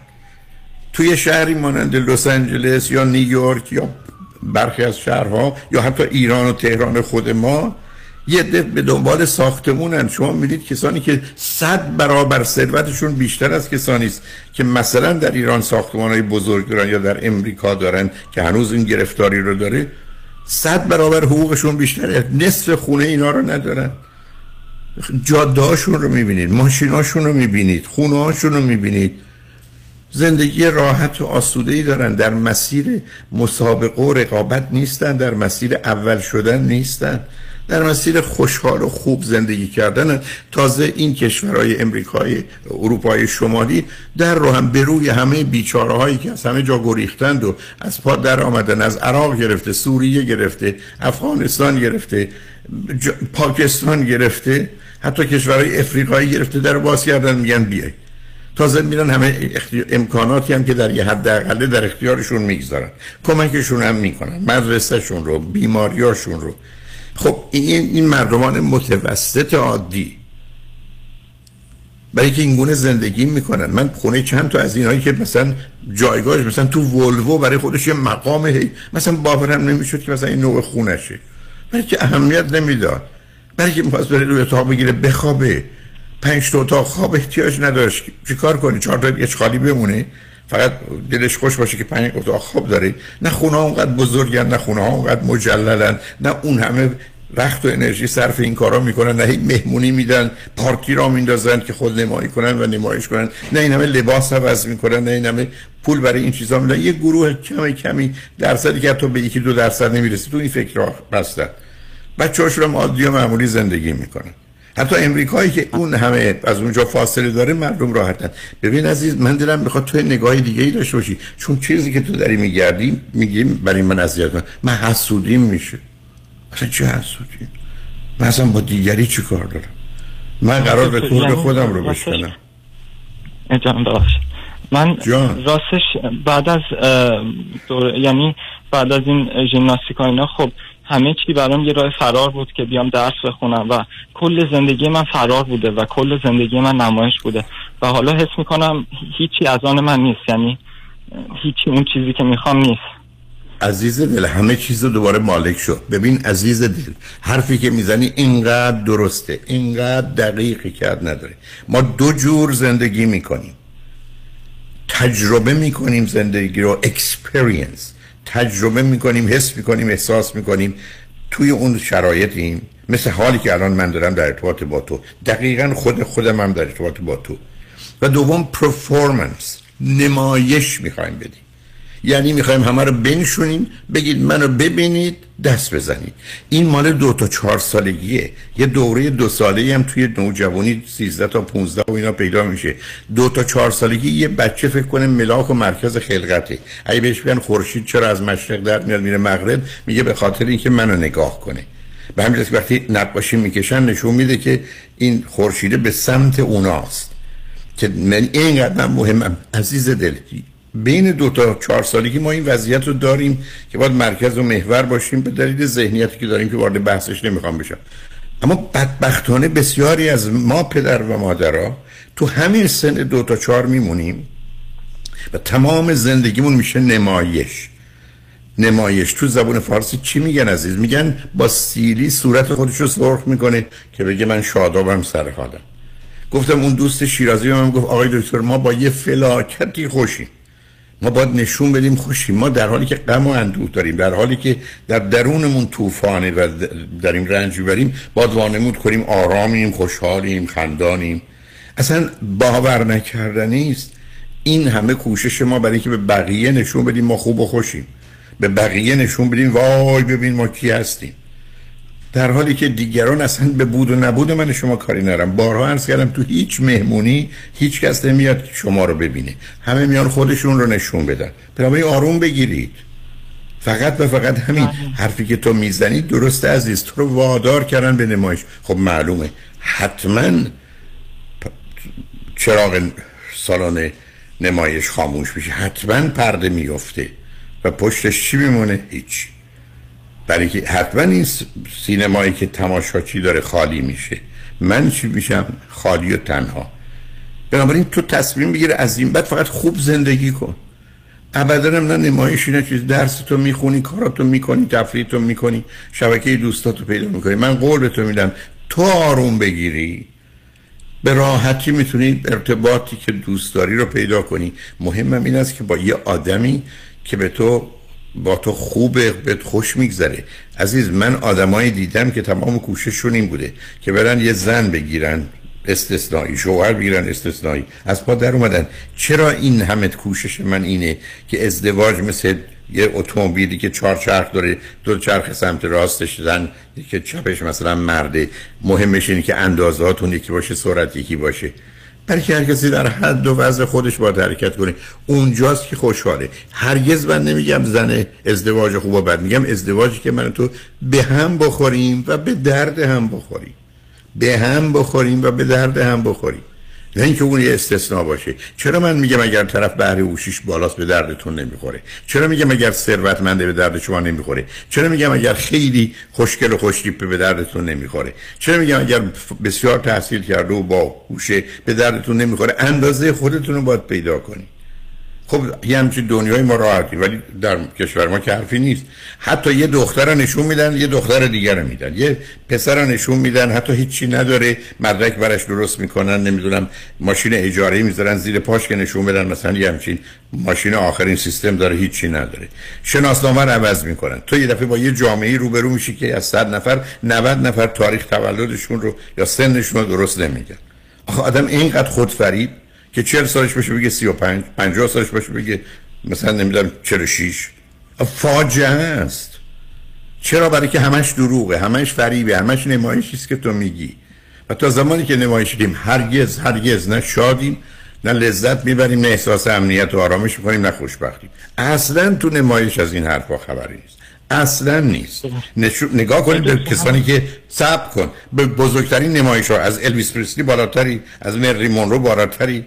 توی شهری مانند لس آنجلس یا نیویورک یا برخی از شهرها یا حتی ایران و تهران خود ما یه ده به دنبال ساختمونن. شما می‌دید کسانی که صد برابر ثروتشون بیشتر از کسانی است که مثلا در ایران ساختمان های بزرگ دارن یا در امریکا دارن که هنوز این گرفتاری رو داره صد برابر حقوقشون بیشتره. نصف خونه اینا رو ندارن. جادهاشون رو می‌بینید ماشیناشون رو می‌بینید خونه هاشون رو می‌بینید. زندگی راحت و آسوده ای دارن. در مسیر مسابقه و رقابت نیستن در مسیر اول شدن نیستن. در مسیر خوشحال و خوب زندگی کردن تازه این کشورهای امریکای اروپای شمالی در رو هم روی همه بیچاره هایی که از همه جا گریختند و از پا در آمدن از عراق گرفته سوریه گرفته افغانستان گرفته پاکستان گرفته حتی کشورهای افریقایی گرفته در باز کردن میگن بیای. تازه میرن همه امکاناتی هم که در یه حد اقله در اختیارشون می‌گذارن. کمکشون هم می‌کنن مدرسهشون رو بیماریاشون رو. خب این این مردمان متوسط عادی. برای که این گونه زندگی می‌کنن. من خونه چند تا از اینایی که مثلا جایگاهش مثلا تو ولوو برای خودش یه مقام هی مثلا باورم نمی‌شد که مثلا این نوع خونشه. برای که اهمیت نمی‌داد. برای که می‌خواست بره روی اتاق بگیره بخوابه. پنج تا اتاق خواب احتیاج نداشت. چیکار کنی؟ چهار تا خالی بمونه. فقط دلش خوش باشه که پنج اتاق خواب داره نه خونه ها اونقدر بزرگن نه خونه ها اونقدر مجللن نه اون همه وقت و انرژی صرف این کارا می‌کنن نه مهمونی میدن پارکی را میندازن که خود نمایی کنن و نمایش کنن نه این همه لباس عوض می‌کنن نه این همه پول برای این چیزا میدن. یه گروه کمی کمی درصدی که تو به یکی دو درصد نمی‌رسه تو این فکر را بستن. بچه‌هاشون هم عادی و معمولی زندگی می‌کنن. حتی امریکایی که اون همه از اونجا فاصله داره مردم راحتن. ببین عزیز من دلم می‌خواد تو نگاه دیگه ای داشته باشی. چون چیزی که تو داری میگردی میگیم برای من اذیت من حسودیم میشه. اصلا چه حسودی من اصلا با دیگری چی کار دارم؟ من قرار به طور خودم رو بشکنم. جان من راستش بعد از دور... یعنی بعد از این ژیمناستیک اینا خب همه چی برام یه راه فرار بود که بیام درس بخونم و کل زندگی من فرار بوده و کل زندگی من نمایش بوده. و حالا حس می‌کنم هیچی از آن من نیست یعنی هیچی اون چیزی که می‌خوام نیست. عزیز دل همه چیز رو دوباره مالک شد ببین عزیز دل حرفی که می‌زنی اینقدر درسته اینقدر دقیقی کرد نداره. ما دو جور زندگی می‌کنیم. تجربه می‌کنیم زندگی رو experience تجربه می‌کنیم حس می‌کنیم احساس می‌کنیم. توی اون شرایطیم. مثل حالی که الان من دارم در ارتباط با تو. دقیقا خود خودم هم در ارتباط با تو. و دوم performance نمایش می‌خوایم بدیم. یعنی می‌خوایم همه رو بنشونیم بگید منو ببینید دست بزنید. این مال دو تا چهار سالگیه. یه دوره دو ساله هم توی نوجوانی 13 تا 15 و اینا پیدا میشه. دو تا چهار سالگی یه بچه فکر کنه ملاک و مرکز خلقته. اگه بهش بگن خورشید چرا از مشرق در میاد میره مغرب میگه به خاطر اینکه منو نگاه کنه. به همین وقتی نقاشی می‌کشن نشون میده که این خورشیده به سمت اوناست. که من اینقدر مهمم. عزیز دلتی بین دو تا چهار سالگی ما این وضعیت رو داریم که باید مرکز و محور باشیم به دلیل ذهنیتی که داریم که وارد بحثش نمی‌خوام بشم. اما بدبختانه بسیاری از ما پدر و مادرها تو همین سن دو تا چهار میمونیم و تمام زندگیمون میشه نمایش. نمایش. تو زبون فارسی چی میگن عزیز؟ میگن با سیلی صورت خودش رو سرخ می‌کنه که بگه من شادابم سر حالم. گفتم اون دوست شیرازی من گفت آقای دکتر ما با یه فلاکتی خوشیم. ما باید نشون بدیم خوشیم. ما در حالی که غم و اندوه داریم در حالی که در درونمون طوفانه و این رنج بریم باید وانمود کنیم آرامیم خوشحالیم خندانیم. اصلا باور نکردنی است این همه کوشش ما برای که به بقیه نشون بدیم ما خوب و خوشیم. به بقیه نشون بدین وای ببین ما کی هستیم. در حالی که دیگران اصلا به بود و نبود من شما کاری نرم بارها عرض کردم تو هیچ مهمونی هیچ کس نمیاد شما رو ببینه. همه میان خودشون رو نشون بدن. بنابراین آروم بگیرید. فقط و فقط همین حرفی که تو می‌زنی درسته عزیز. تو رو وادار کردن به نمایش. خب معلومه. حتما چراغ سالن نمایش خاموش میشه. حتما پرده میفته و پشتش چی میمونه؟ هیچ. برای که حتما این سینمایی که تماشاچی داره خالی میشه. من چی میشم؟ خالی و تنها. بنابراین تو تصمیم بگیر از این بعد فقط خوب زندگی کن. ابدا نه نمایشی نه چیز. درس تو می‌خونی کاراتو می‌کنی تفریح تو می‌کنی شبکه دوستاتو پیدا می‌کنی. من قول به تو میدم تو آروم بگیری. به راحتی می‌تونی ارتباطی که دوست داری رو پیدا کنی. مهمم این است که با یه آدمی که به تو با تو خوبه بهت خوش میگذره. عزیز من آدمایی دیدم که تمام کوشششون این بوده که برن یه زن بگیرن استثنایی شوهر بگیرن استثنایی. از پا در اومدن. چرا این همه کوشش من اینه که ازدواج مثل یه اتومبیلی که چهار چرخ داره دو چرخ سمت راستش زن که چپش مثلا مرده. مهمش اینه که اندازهاتون یکی باشه سرعت یکی باشه. برای هر کسی در حد و وضع خودش باید حرکت کنه. اونجاست که خوشحاله. هرگز من نمیگم زن ازدواج خوب و بد. میگم ازدواجی که من تو به هم بخوریم و به درد هم بخوریم. به هم بخوریم و به درد هم بخوریم. نه اینکه اون یه استثناء باشه. چرا من میگم اگر طرف بهره اوشیش بالاست به دردتون نمی‌خوره؟ چرا میگم اگر ثروتمنده به درد شما نمی‌خوره؟ چرا میگم اگر خیلی خوشگل و خوشتیپه به دردتون نمی‌خوره؟ چرا میگم اگر بسیار تحصیل کرده و با هوشه به دردتون نمی‌خوره؟ اندازه خودتون رو باید پیدا کنید خب یه همچین دنیای ما راحتی ولی در کشور ما که حرفی نیست. حتی یه دختر نشون میدن یه دختر دیگر میدن. یه پسر نشون میدن حتی هیچی نداره. مدرک برش درست می‌کنن نمی‌دونم ماشین اجاره می‌ذارن زیر پاش که نشون بدن مثلا یه همچین ماشین آخرین سیستم داره هیچی نداره. شناسنامه رو عوض می‌کنن. تو یه دفعه با یه جامعه روبرو میشی که از 100 نفر 90 نفر تاریخ تولدشون رو یا سنشون رو درست نمیگن. آخه آدم اینقدر خودفریب که 40 سالش باشه بگه 35 50 سالش باشه بگه مثلا نمی‌دونم 46 فاجعه است. چرا؟ برای که همش دروغه همش فریبه همش نمایشی است که تو میگی. و تا زمانی که نمایش دیم هرگز هرگز نه شادیم نه لذت می‌بریم نه احساس امنیت و آرامش می‌کنیم نه خوشبختیم. اصلا تو نمایش از این حرفا خبری نیست. اصلا نیست. نشو... نگاه کنید به کسانی که صبر کن. به بزرگترین نمایش ها از الویس پریسلی بالاتری از مری مونرو بالاتری.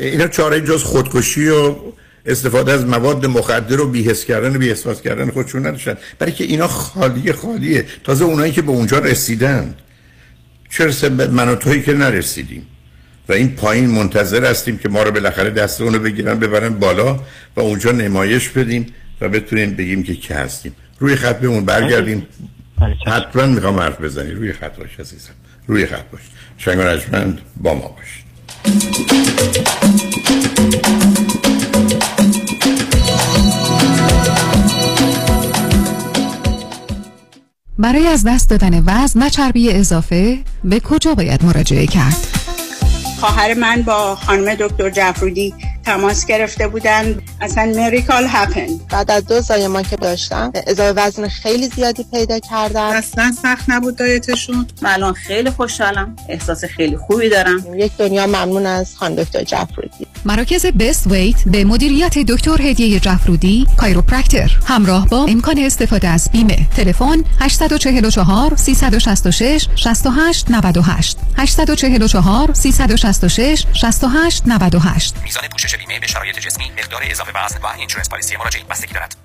اینا چاره جز خودکشی و استفاده از مواد مخدر و بیهس کردن و بیهساس کردن خودشون نداشتن. برای که اینا خالیه خالیه. تازه اونایی که به اونجا رسیدند چرا به من و تویی که نرسیدیم؟ و این پایین منتظر هستیم که ما رو بالاخره دست اونو بگیرن ببرن بالا و اونجا نمایش بدیم و بتونیم بگیم که کی هستیم. روی خط بهمون برگردیم. حتما می‌خوام حرف بزنی. روی خط باش عزیزم. روی خط باش. شنگ با ما باش. برای از دست دادن وزن و چربی اضافه به کجا باید مراجعه کرد؟ خواهر من با خانم دکتر جعفرودی تماس گرفته بودن. اصلا مریکال هپن بعد از دو زایمان که داشتم اضافه وزن خیلی زیادی پیدا کردم اصلا سخت نبود دایتشون. من الان خیلی خوشحالم. احساس خیلی خوبی دارم. یک دنیا ممنون از خانم دکتر جعفرودی. مراکز Best Weight به مدیریت دکتر هدیه جعفرودی chiropractor همراه با امکان استفاده از بیمه. تلفن 844 366 68 98 844 366 68 98 میزان پوشش بیمه به شرایط جسمی مقدار اضافه وزن و insurance policy مراجعه. بستگی دارد.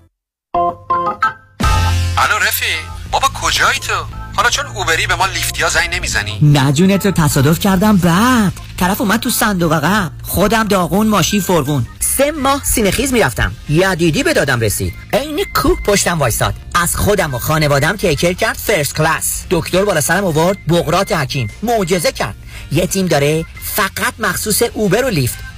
الو رفی بابا کجایی تو؟ حالا چون Uber ی به ما Lyft یا زنگ نمی‌زنی؟ نه جون تو تصادف کردم بد. طرف اومد تو صندوق عقب. خودم داغون ماشین فرغون. سه ماه سینه‌خیز می‌رفتم. یدیدی به دادم رسید. عین کوه پشتم وایساد از خودم و خانوادم take care کرد first class دکتر بالا سرم آورد بقراط حکیم. معجزه کرد. یه تیم داره فقط مخصوص Uber و Lyft.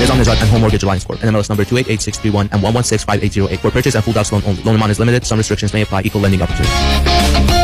Nizam Nizad and Home Mortgage Alliance Corp. NMLS number 288631 and 1165808. For purchase and full docs loan only. Loan amount is limited. Some restrictions may apply. Equal lending opportunity.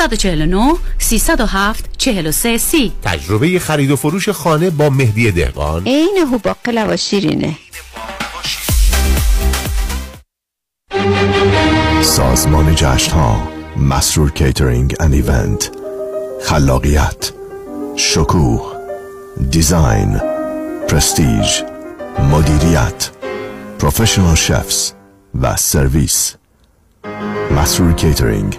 949 307 43 سی. تجربه خرید و فروش خانه با مهدی دهقان. عینهو باقلوا شیرینه سازمان جشن ها مسرور catering and event خلاقیت شکوه design پرستیژ مدیریت professional chefs و سرویس. مسرور کیترینگ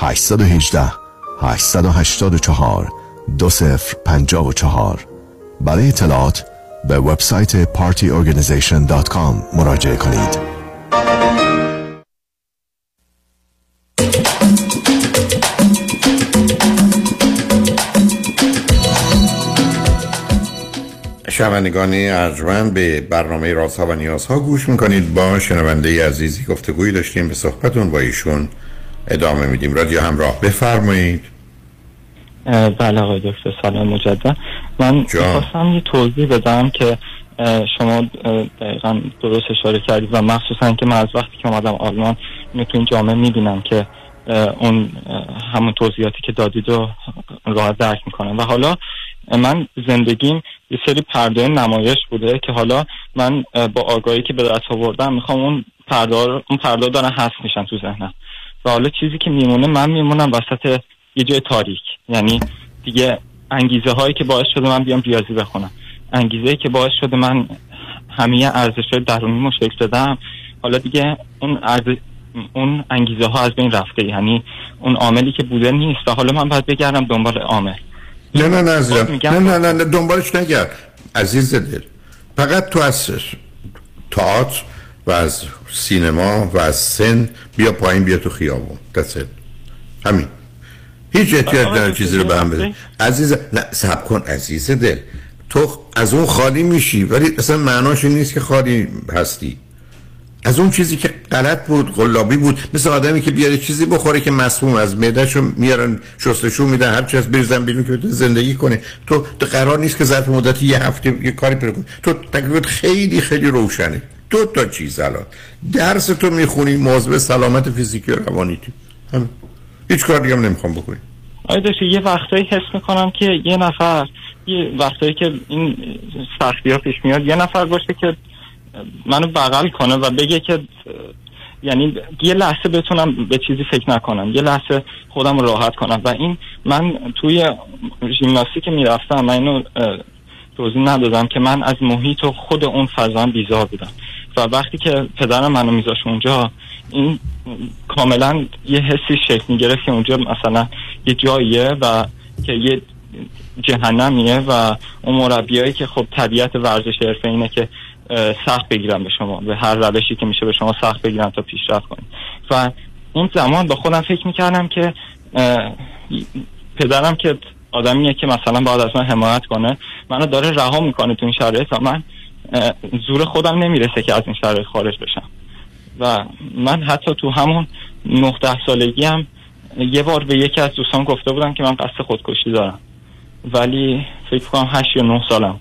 818 884 2054 برای اطلاعات به وبسایت partyorganization.com مراجعه کنید. شنوندگان ارجمند به برنامه رازها و نیازها گوش می‌کنید. با شنونده عزیزی گفتگوی داشتیم. به صحبتون با ایشون ادامه میدیم. رادیو همراه. بفرمایید. بله آقای دکتر سلام مجدد. من خواستم یه توضیح بدم که شما دقیقا درست اشاره کردید و مخصوصا که من از وقتی که آمدم آلمان اینو تو این جامعه می‌بینم که اون همون توضیحاتی که دادید رو راحت درک می‌کنم. و حالا من زندگیم یه سری پرده نمایش بوده که حالا من با آگاهی که به دست آوردم می‌خوام اون پرده اون پرده دارن هست میشن تو ذهنم. و حالا چیزی که میمونه من میمونم وسط یه جای تاریک. یعنی دیگه انگیزه هایی که باعث شده من بیام ریاضی بخونم. انگیزه که باعث شده من همه ارزش درونی رو شکل بدم حالا دیگه اون اون انگیزه ها از بین رفته. یعنی اون عاملی که بوده نیست و حالا من باید بگردم دنبال عامل. نه نه نه عزیزم. نه نه نه, نه دنبالش نگرد. عزیز دل فقط تو از تئاتر و از سینما و از سن بیا پایین بیا تو خیابون. دست همین. هیچ احتیاج نداره چیزی رو به هم بده عزیز نه سب کن عزیز دل. تو از اون خالی میشی ولی اصلا معناش این نیست که خالی هستی. از اون چیزی که غلط بود قلابی بود مثل آدمی که بیاره چیزی بخوره که مسموم از معدهشو میارن شستشو میدن هر چی از بریزن بیرون که بتونه زندگی کنه تو تو قرار نیست که ظرف مدت یه هفته یه کاری پیدا کنی. تو تکلیفت خیلی خیلی روشنه دو تا چیز الان. درس تو می‌خونی موضوع سلامت فیزیکی و روانیتی همین. هیچ کار دیگه هم نمی‌خوام بکنی. آیا یه وقتایی حس می‌کنم که یه نفر یه وقتایی که این سختی ها پیش میاد یه نفر باشه که منو بغل کنه و بگه که یعنی یه لحظه بتونم به چیزی فکر نکنم یه لحظه خودم راحت کنم. و این من توی ژیمناستیک که می‌رفتم من اینو توضیح ندادم که من از محیط و خود اون فضا بیزار بودم. و وقتی که پدرم منو میذاش اونجا این کاملا یه حسی شکل می‌گرفت که اونجا مثلا یه جاییه و که یه جهنمیه و اون مربیایی که خب طبیعت ورزش حرفه اینه که سخت بگیرن به شما به هر روشی که میشه به شما سخت بگیرن تا پیشرفت کنید و اون زمان با خودم فکر می‌کردم که پدرم که آدمیه که مثلا باید از من حمایت کنه منو داره رها می‌کنه تو این شرایط من زور خودم نمی‌رسه که از این شرایط خارج بشم. و من حتی تو همون 19 سالگی هم یه بار به یکی از دوستان گفته بودم که من قصد خودکشی دارم. ولی فکر کنم 8 یا 9 سالم.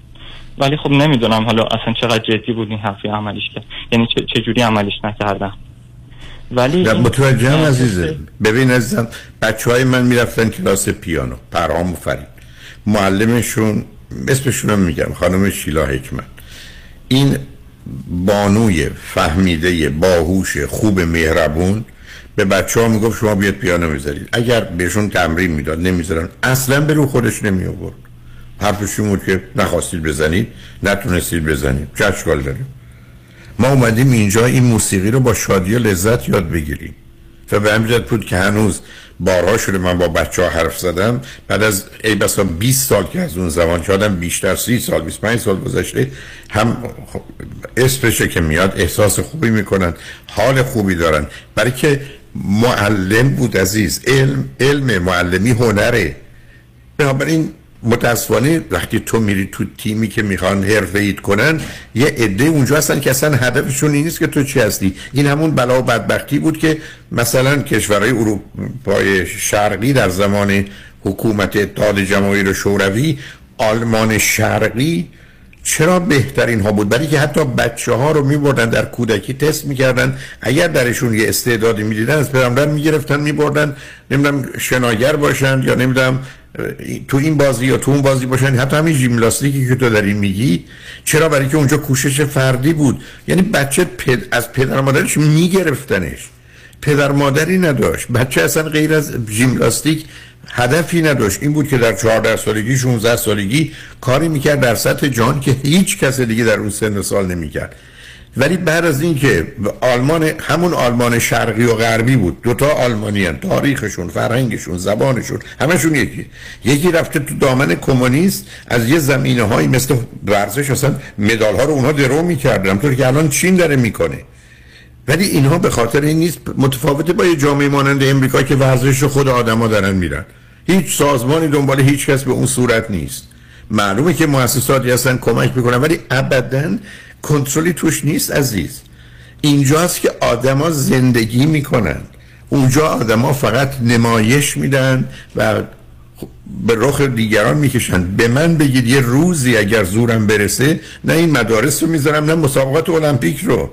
ولی خب نمی‌دونم حالا اصلا چقدر جدی بود این حرفی عملیش کرد. یعنی چه چجوری عملیش نکردم. ولی این- متوجهم عزیزه. ببین عزیزم بچه های من می‌رفتن کلاس پیانو. پرهام و فرید. معلمشون اسمشون هم میگم خانم شیلا حکمت. این بانوی فهمیده باهوش خوب مهربون به بچه ها می‌گفت شما بیاد پیانو می‌ذارید اگر بهشون تمرین می‌داد نمی‌ذارن. اصلا به رو خودش نمی آورد بود که نخواستید بزنید نتونستید بزنید. چه اشکال داریم. ما اومدیم اینجا این موسیقی رو با شادی و لذت یاد بگیریم. و به بود که هنوز بارها شده من با بچه ها حرف زدم. بعد از ای بسا 20 سال که از اون زمان آدم بیشتر 30 سال 25 سال گذشته هم اسمشه که میاد احساس خوبی می‌کنن حال خوبی دارن. برای که معلم بود عزیز علم علم معلمی هنره. بنابراین متاسفانه وقتی تو میری تو تیمی که می‌خوان حرفه ایت کنن یه عده اونجا هستن که اصلا هدفشون این نیست که تو چی هستی. این همون بلا و بدبختی بود که مثلا کشورهای اروپای شرقی در زمان حکومت اتحاد جماهیر شوروی آلمان شرقی چرا بهترین ها بود؟ برای که حتی بچه ها رو می بردن در کودکی تست می‌کردن. اگر درشون یه استعدادی می‌دیدن از پدرم می‌گرفتن میبردن. نمی‌دونم شناگر باشن یا نمی‌دونم تو این بازی یا تو اون بازی باشن حتی همین ژیمناستیکی که تو داری میگی چرا برای که اونجا کوشش فردی بود؟ یعنی بچه پد... از پدر مادرش میگرفتنش. پدر مادری نداشت. بچه اصلا غیر از ژیمناستیک هدفی نداشت. این بود که در 14 سالگی 16 سالگی کاری می‌کرد در سطح جهان که هیچ کس دیگه در اون سن سال نمی‌کرد. ولی بعد از اینکه آلمان همون آلمان شرقی و غربی بود دوتا آلمانی هن. تاریخشون فرهنگشون زبانشون همشون یکی. یکی رفته تو دامن کمونیست از یه زمینه هایی مثل ورزش اصلا مدال ها رو اونها درو می‌کردن همطور که الان چین داره می‌کنه. ولی اینها به خاطر این نیست متفاوته با یه جامعه مانند امریکا که ورزش خود آدما دارن میرن. هیچ سازمانی دنبال هیچ کس به اون صورت نیست. معلومه که مؤسساتی هستن کمک می‌کنن ولی ابدا کنترلی توش نیست عزیز. اینجاست که آدما زندگی می‌کنن. اونجا آدما فقط نمایش میدن و به رخ دیگران می‌کشن. به من بگید یه روزی اگر زورم برسه نه این مدارس رو می‌ذارم نه مسابقات المپیک رو.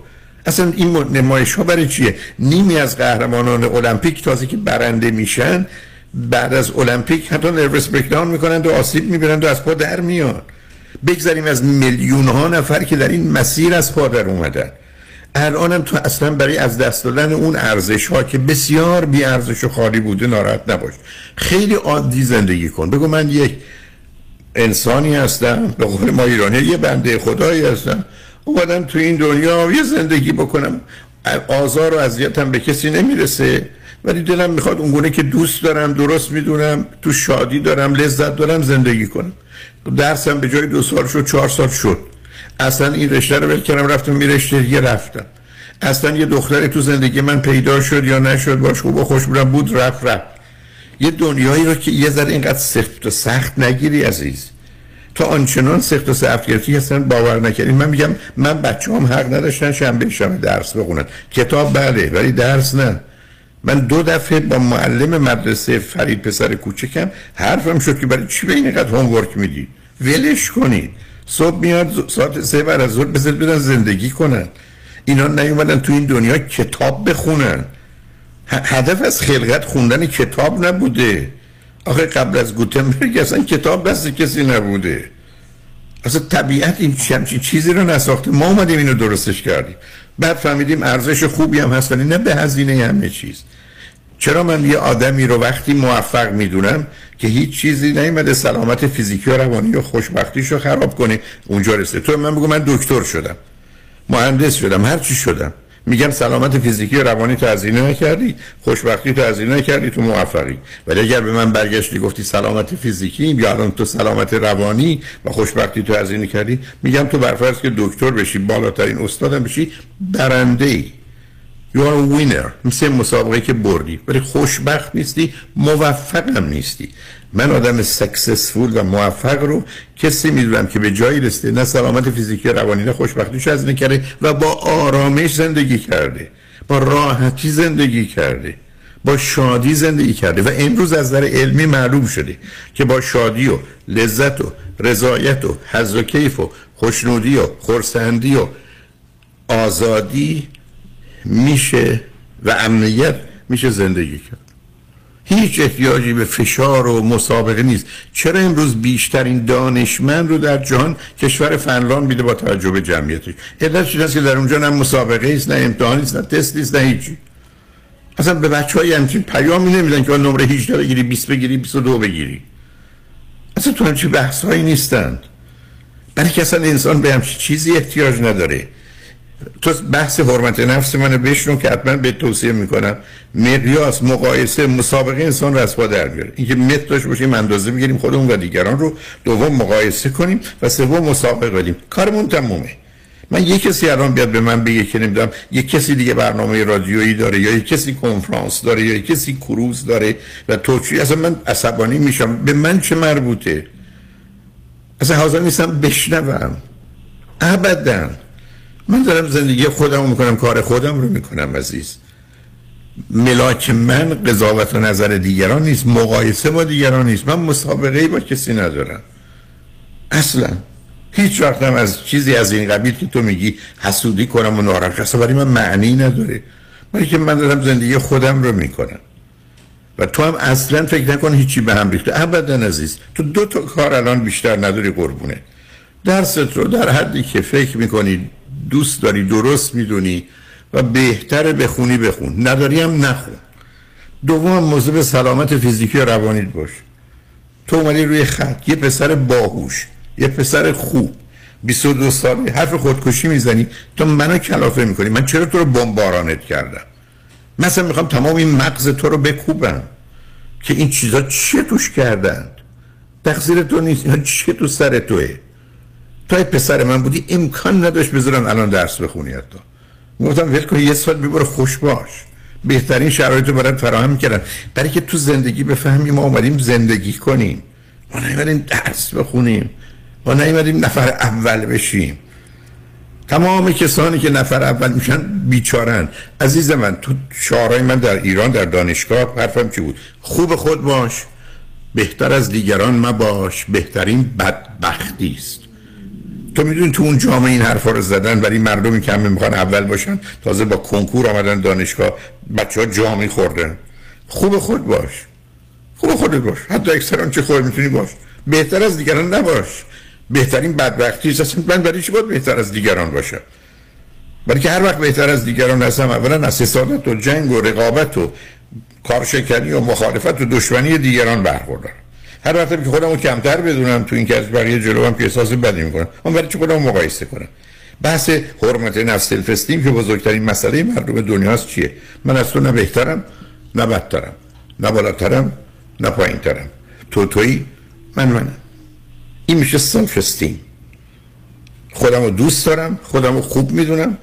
اصلا این نمایش ها برای چیه؟ نیمی از قهرمانان المپیک تازه که برنده میشن بعد از المپیک حتی نروس بریکداون می‌کنن و آسیب می‌بینن و از پا در میان. بگذاریم از میلیون ها نفر که در این مسیر از پا در اومدن. الانم تو اصلا برای از دست دادن اون ارزش ها که بسیار بی ارزش و خالی بوده ناراحت نباش. خیلی عادی زندگی کن. بگو من یک انسانی هستم به قول ما ایرانی یه بنده خدایی هستم. اومدم تو این دنیا یه زندگی بکنم. آزار و اذیتم به کسی نمی‌رسه. ولی دلم می‌خواد اونگونه که دوست دارم درست می‌دونم تو شادی دارم لذت دارم زندگی کنم. درسم به جای دو سال شد چهار سال شد. اصلا این رشته رو کردم رفتم می رشته دیگه رفتم. اصلا یه دختری تو زندگی من پیدا شد یا نشد باش خوب و خوش بودم بود رفت رفت. یه دنیایی رو که یه ذره اینقدر سخت و سخت نگیری عزیز. تا آنچنان سخت و سخت گرفتی اصلا باور نکردی. من میگم من بچه هم حق نداشتن شنبه شنبه درس بخونن. کتاب بله ولی درس نه. من دو دفعه با معلم مدرسه فرید پسر کوچکم حرفم شد که برای چی به این اینقدر هومورک میدی؟ ولش کنید. صبح میاد ساعت سه بعد از ظهر بذار بدن زندگی کنن. اینا نیومدن تو این دنیا کتاب بخونن. هدف از خلقت خوندن کتاب نبوده. آخه قبل از گوتنبرگ اصلا کتاب دست کسی نبوده. اصلا طبیعت این همچین چیزی رو نساخته ما اومدیم اینو درستش کردیم. بعد فهمیدیم ارزش خوبی هم هست ولی نه به هزینه همه چیز. چرا من یه آدمی رو وقتی موفق می‌دونم که هیچ چیزی نیومده سلامت فیزیکی و روانی و خوشبختیش رو خراب کنه؟ اونجا رسه تو من بگو من دکتر شدم. مهندس شدم. هر چی شدم. میگم سلامت فیزیکی و روانی تو هزینه نکردی خوشبختی تو هزینه نکردی تو موفقی. ولی اگر به من برگشتی گفتی سلامت فیزیکی یا الان تو سلامت روانی و خوشبختی تو هزینه کردی میگم تو برفرض که دکتر بشی بالاترین استادم بشی برنده ای You are a winner. مثل مسابقه که بردی. ولی خوشبخت نیستی موفقم نیستی. من آدم سکسسفول و موفق رو کسی می‌دونم که به جایی رسیده نه سلامت فیزیکی روانی نه خوشبختیش از کرده و با آرامش زندگی کرده. با راحتی زندگی کرده. با شادی زندگی کرده. و امروز از نظر علمی معلوم شده که با شادی و لذت و رضایت و حظ و کیف و خوشنودی و خورسندی و آزادی میشه و امنیت میشه زندگی کرد. هیچ احتیاجی به فشار و مسابقه نیست. چرا امروز بیشترین دانشمند رو در جهان کشور فنلاند میده با توجه به جمعیتش؟ علتش این که در اونجا نه مسابقه است نه امتحانی است نه تست است نه هیچی. اصلا به بچه های همچین پیامی نمیدن که نمره 18 بگیری 20 بگیری 22 بگیری. اصلا تو همچین بحث هایی نیستند برای که اصلا انسان به همچین چیزی احتیاج نداره. تو بحث حرمت نفس منو بشنو که حتما به توصیه می‌کنم. مقیاس مقایسه مسابقه انسان پا در بیاره اینکه مت داشته باشیم اندازه می‌گیریم خودمون و دیگران رو دوم مقایسه کنیم و سوم مسابقه بدیم. کارمون تمومه. من یه کسی الان بیاد به من بگه که نمی‌دونم یه کسی دیگه برنامه رادیویی داره یا یه کسی کنفرانس داره یا یه کسی کروز داره و توچی اصلا من عصبانی میشم. به من چه مربوطه؟ اصلا حاضر نیستم بشنوم. ابدا. من دارم زندگی خودم رو می‌کنم کار خودم رو می‌کنم عزیز. ملاک من قضاوت و نظر دیگران نیست مقایسه با دیگران نیست. من مسابقه با کسی ندارم. اصلا هیچ وقتم از چیزی از این قبیل که تو میگی حسودی کنم و ناراحت اصلا برای من معنی نداره. برای که من دارم زندگی خودم رو می‌کنم. و تو هم اصلا فکر نکن هیچی به هم ریخته. ابدا عزیز تو دو تا کار الان بیشتر نداری قربونه درست رو در حدی که فکر می‌کنی دوست داری درست می‌دونی و بهتر بخونی بخون. نداری هم نخون. دوم موضوع سلامت فیزیکی و روانیت باش. تو اومدی روی خط. یه پسر باهوش یه پسر خوب. 22 ساله. حرف خودکشی می‌زنی. تو منو کلافه می‌کنی. من چرا تو رو بمبارانت کردم؟ مثلا می‌خوام تمام این مغز تو رو بکوبم که این چیزا چیه توش کردند تقصیر تو نیست. اینا چیه تو سر توه؟ تو پسر من بودی امکان نداشت بذارن الان درس بخونی حتی. گفتم ول کن یه سال ببر خوش باش. بهترین شرایط رو برات فراهم کردن برای که تو زندگی بفهمی ما اومدیم زندگی کنیم. ما نیومدیم درس بخونیم. ما نیومدیم نفر اول بشیم. تمام کسانی که نفر اول میشن بیچارن عزیز من تو شعارهای من در ایران در دانشگاه حرفم چی بود؟ خوب خود باش. بهتر از دیگران ما باش بهترین بدبختی است. تو می‌دونی تو اون جامعه این حرفا رو زدن ولی مردمی که همه می‌خوان اول باشن تازه با کنکور آمدن دانشگاه بچه ها جامی خوردن. خوب خود باش. خوب خودت باش. حتی اکثران چه خود می‌تونی باش. بهتر از دیگران نباش. بهترین بدبختی است. من برای چی باید بهتر از دیگران باشم؟ برای که هر وقت بهتر از دیگران هستم اولا از حسادت و جنگ و رقابت و کارشکنی و مخالفت و دشمنی دیگران برخوردارم. هر وقتی که خودمو کمتر بدونم تو این که از بقیه جلو هم که احساس بدی می‌کنم من برای چی خودمو مقایسه کنم؟ بحث حرمت نفس self که بزرگترین مسئله مردم دنیاست چیه؟ من از تو نه بهترم نه بدترم نه بالاترم نه پایینترم. تو تویی من منم. این میشه self esteem خودم رو دوست دارم خودم رو خوب می‌دونم.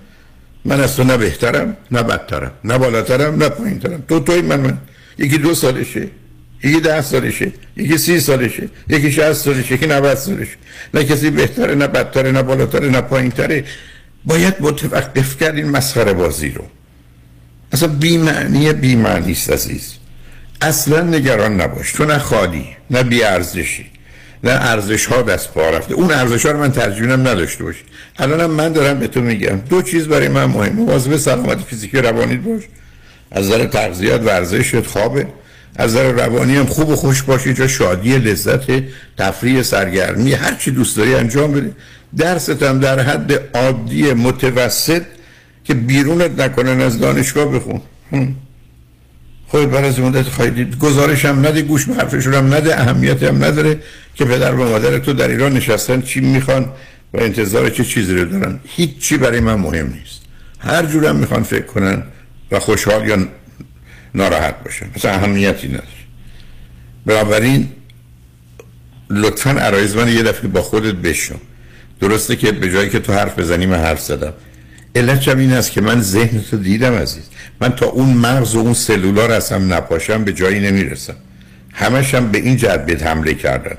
من از تو نه بهترم نه بدترم نه بالاترم نه پایینترم. تو توی من من یکی دو سالشه. یکی ده سالشه یکی سی سالشه یکی شهست سالشه یکی نوت سالشه. نه کسی بهتره نه بدتره نه بالاتره نه پایینتره. باید متوقف کرد این مسخره بازی رو. اصلا بیمعنی بیمعنی است عزیز. اصلا نگران نباش. تو نه خالی نه بیارزشی نه ارزش ها دست پا رفته. اون ارزش ها رو من ترجیحاً نداشته باشی. الانم من دارم به تو میگم. دو چیز برای من مهم مواظب سلامت فیزیکی روانی باش. از نظر تغذیت ورزشت خوابه. از نظر روانی هم خوب و خوش باشی جا شادی لذت تفریح سرگرمی هر چی دوست داری انجام بده. درست هم در حد عادی متوسط که بیرونت نکنن از دانشگاه بخون. خود بر از مدت خواهید دید. گزارش هم نده گوش به حرفشون هم نده اهمیت هم نداره که پدر و مادر تو در ایران نشستن چی می‌خوان و انتظار چه چیزی رو دارن. هیچ چی برای من مهم نیست. هر جورم می‌خوان فکر کنن و خوشحال یا ناراحت باشن. مثلا اهمیتی نداره. بنابراین لطفا عرایز من یه دفعه با خودت بشون درسته که به جایی که تو حرف بزنی من حرف زدم. علت این است که من ذهن تو دیدم عزیز. من تا اون مغز و اون سلولار اصلا نپاشم به جایی نمی‌رسم. همشم به این جد حمله کردن.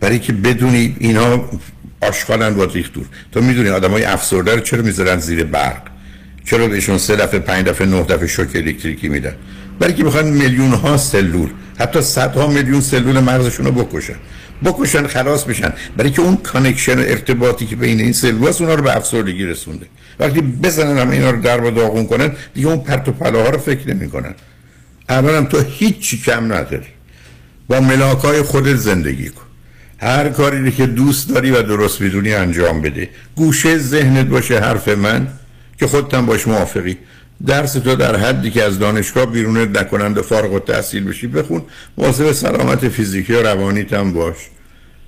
برای که بدونی اینا آشغالن بریز دور. تو می‌دونی آدم های افسرده رو چرا می‌ذارن زیر برق؟ چرا بهشون سه دفعه پنج دفعه نه دفعه شوک الکتریکی میدن؟ برای که می‌خوان میلیون ها سلول حتی صدها میلیون سلول مغزشون رو بکشن. بکشن خلاص بشن. برای که اون connection ارتباطی که بین این سلول هست اونا رو به افسردگی رسونده. وقتی بزنن هم اینا رو در و داغون کنن دیگه اون پرت و پلاها رو فکر نمی کنن هم تو هیچی کم نداری. با ملاکای خودت زندگی کن. هر کاری که دوست داری و درست می‌دونی انجام بده. گوشه ذهنت باشه حرف من. که خودتم باش موافقی. درس تو در حدی که از دانشگاه بیرونت نکنند و فارغ التحصیل بشی بخون. مواظب سلامت فیزیکی و روانیت هم باش.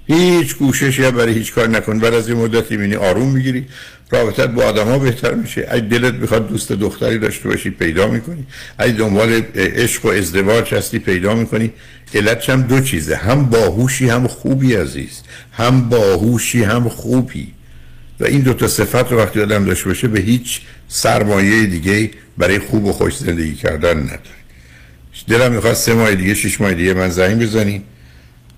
هیچ کوششی برای هیچ کار نکن. بعد از یه مدتی می‌بینی آروم می‌گیری. رابطت با آدم ها بهتر میشه. اگه دلت بخواد دوست دختری داشته باشی پیدا می‌کنی. اگه دنبال عشق و ازدواج هستی پیدا می‌کنی. علتش هم دو چیزه. هم باهوشی هم خوبی عزیز. هم باهوشی هم خوبی. و این دو تا صفت رو وقتی آدم داشته باشه به هیچ سرمایه دیگه برای خوب و خوش زندگی کردن نداره. دلم می‌خواد سه ماه دیگه شش ماه دیگه من زنگ بزنی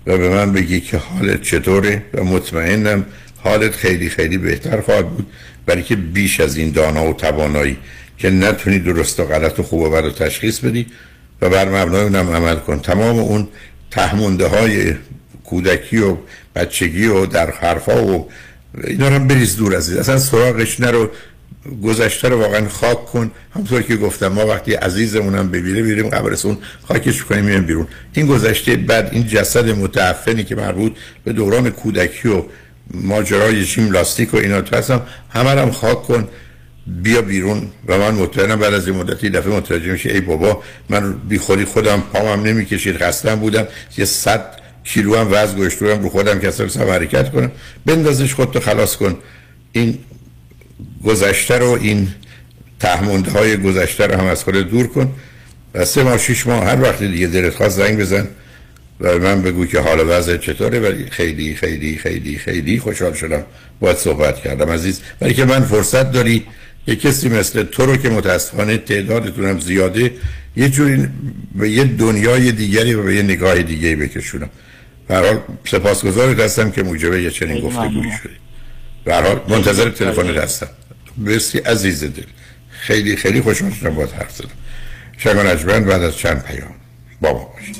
و به من بگی که حالت چطوره و مطمئنم حالت خیلی خیلی بهتر خواهد بود. برای که بیش از این دانا و توانایی که نتونی درست و غلط و خوب و بد و تشخیص بدی و بر مبنای اونم عمل کن. تمام اون تهمونده های کودکی و بچگی و در حرفا و اینا هم بریز دور از اصلا سراغش نرو گذشته رو واقعا خاک کن. همطور که گفتم ما وقتی عزیزمونم ببیره بیریم قبرستون خاکش کنیم میریم بیرون. این گذشته بعد این جسد متعفنی که مربوط به دوران کودکی و ماجرای جیم لاستیک و اینا تو هستم همه هم خاک کن. بیا بیرون. و من مطمئنم بعد از این مدتی دفعه متوجه میشه ای بابا من بی خودی خودم پامم نمی‌کشید. خستم بودم. یه صد کیلو هم وزن گشتورم رو خودم که اصلا حرکت کنم. بندازش خودتو خلاص کن. این گذشته رو این تحمونده های گذشته رو هم از خود دور کن. و سه ماه شیش ماه هر وقت دیگه دلت خواست زنگ بزن و من بگو که حال وضع چطوره. ولی خیلی خیلی خیلی خیلی خوشحال شدم باید صحبت کردم عزیز. ولی که من فرصت داری یه کسی مثل تو رو که متاسفانه تعدادتونم زیاده یه جوری به یه دنیای دیگری و به یه نگاه دیگری بکشونم. برحال سپاسگزارت هستم که موجبه یه چنین گفتگویی شدی برحال منتظر تلفن هستم بسی عزیز دل. خیلی خیلی خوشحال شدم باید حرف زدم. شنگان بعد از چند پیام. با ما باشید.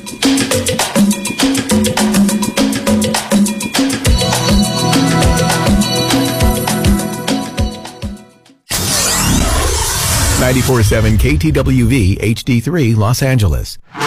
94.7 KTWV HD3 Los Angeles.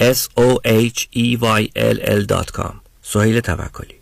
soheyll.com سهیل توکلی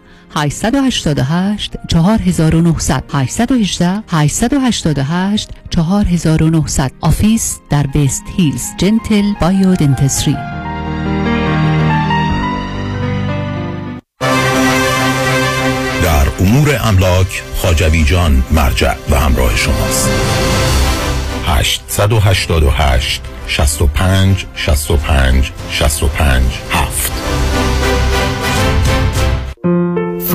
888 4900 818 888 4900 office در وست هیلز. Gentle Biodentistry در امور املاک خاجوی جان مرجع و همراه شماست. 888 65 65 65 7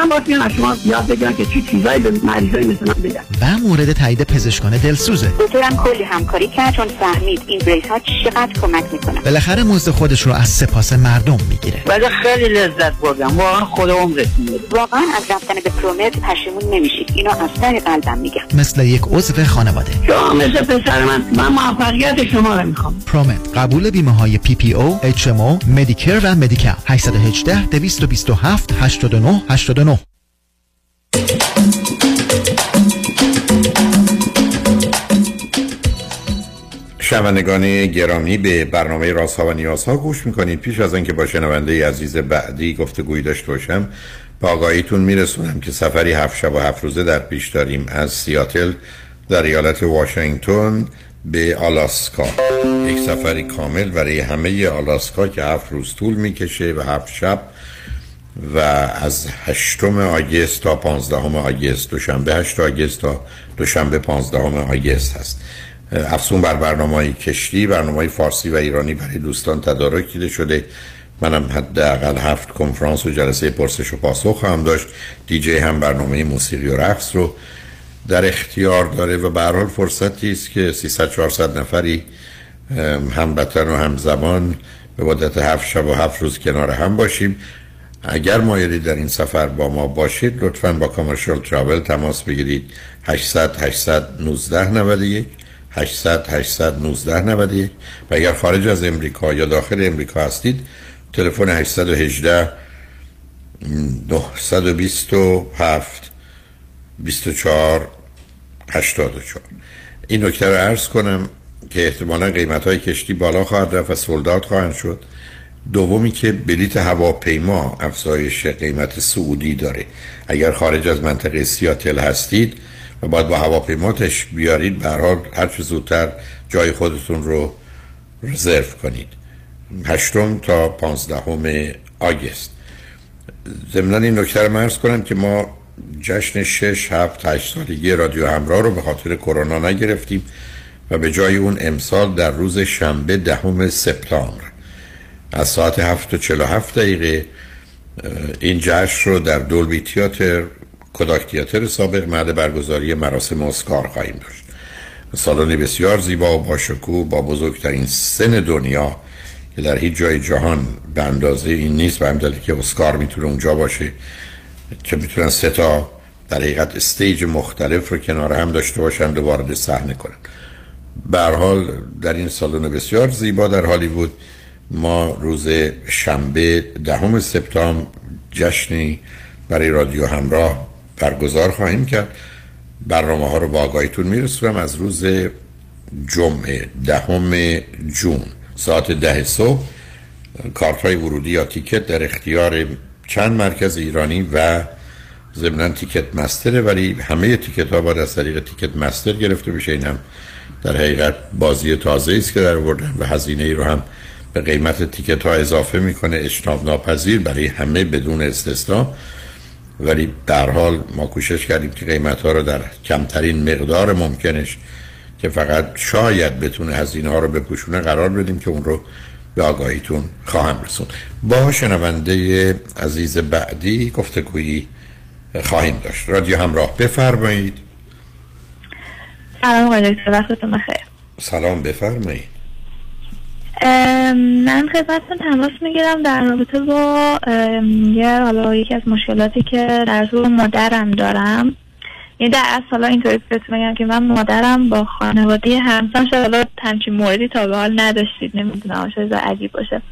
واقعا باید از شما یاد بگیرن که چی چیزایی به مریضای مثل من بگن. و مورد تایید پزشکان دلسوزه. دکترم کلی همکاری کرد چون فهمید این بریس ها چقدر کمک می‌کنه. بالاخره مزد خودش رو از سپاس مردم می‌گیره. ولی خیلی لذت بردم. واقعا خدا عمرتون بده واقعا از رفتن به پرومت پشیمون نمیشید. اینو از ته قلبم میگم مثل یک عضو خانواده. شما مثل پسر من. من موفقیت شما رو می‌خوام. پرومت قبول بیمه های پی پی او اچ ام او مدیکر و مدیکال 818 227 89 89 شنوندگان گرامی به برنامه رازها و نیازها گوش می‌کنید. پیش از آنکه با شنونده عزیز بعدی گفتگوی داشته باشم با آگاهیتون میرسونم که سفری هفت شب و هفت روزه در پیش داریم از سیاتل در ایالت واشنگتن به آلاسکا. یک سفری کامل برای همه آلاسکا که هفت روز طول می‌کشه و هفت شب و از هشتم آگست تا پانزدهم آگست دوشنبه هشت آگست تا دوشنبه پانزدهم آگست هست. افزون بر برنامه های کشتی برنامه های فارسی و ایرانی برای دوستان تدارک دیده شده. منم حداقل هفت کنفرانس و جلسه پرسش و پاسخ هم داشت. دیجی هم برنامه موسیقی و رقص رو در اختیار داره و به حال فرصتی است که 300 400 نفری بطن و هم زمان به مدت هفت شب و هفت روز کنار هم باشیم. اگر مایلی در این سفر با ما باشید لطفا با کامرشال تراول تماس بگیرید. 800 819 91 800 819 91 و اگر خارج از امریکا یا داخل امریکا هستید تلفن 818 927 24 84 این نکته رو عرض کنم که احتمالا قیمت های کشتی بالا خواهد رفت و سولدات خواهند شد. دومی که بلیت هواپیما افزایش قیمت سعودی داره. اگر خارج از منطقه سیاتل هستید و باید با هواپیماتش بیارید به هر حال هر چه زودتر جای خودتون رو رزرو کنید. هشتم تا پانزدهم آگست. ضمن این نکته رو مرز کنم که ما جشن شش هفت هشت سالگی رادیو همراه رو به خاطر کرونا نگرفتیم و به جای اون امسال در روز شنبه دهم سپتامبر. از ساعت هفت و چل هفت دقیقه این جشن رو در دولبی تیاتر کداک تیاتر سابق مرد برگزاری مراسم اسکار خواهیم داشت. سالن بسیار زیبا و باشکو با بزرگترین سن دنیا که در هیچ جای جهان به اندازه این نیست به همدلی که اسکار می‌تونه اونجا باشه که می‌تونن سه تا در حقیقت استیج مختلف رو کنار هم داشته باشند و وارد صحنه کنند به حال در این سالن بسیار زیبا در هالیوود ما روز شنبه دهم سپتامبر جشنی برای رادیو همراه برگزار خواهیم کرد. برنامه ها رو با آگاهیتون میرسونم از روز جمعه دهم جون. ساعت ده صبح. کارت های ورودی یا تیکت در اختیار چند مرکز ایرانی و ضمنا تیکت مستره ولی همه تیکت ها باید از طریق تیکت مستر گرفته بشه. این در حقیقت بازی تازه است که در آوردن و هزینه ای رو هم به قیمت تیکت ها اضافه می‌کنه. اجتناب ناپذیر برای همه بدون استثنا. ولی در حال ما کوشش کردیم که قیمت ها رو در کمترین مقدار ممکنش که فقط شاید بتونه هزینه ها رو بپوشونه قرار بدیم که اون رو به آگاهیتون خواهم رسون با شنونده عزیز بعدی گفتگویی خواهیم داشت. رادیو همراه بفرمایید. سلام آقای دکتر وقتتون بخیر. سلام بفرمایید. من خدمتتون تماس می‌گیرم در رابطه با یه حالا یکی از مشکلاتی که در طول مادرم دارم. یعنی در اصل حالا اینطوری بهتون بگم که من مادرم با خانواده همسان شاید حالا همچین موردی تا به حال نداشتید نمی‌دونم شاید عجیب باشه.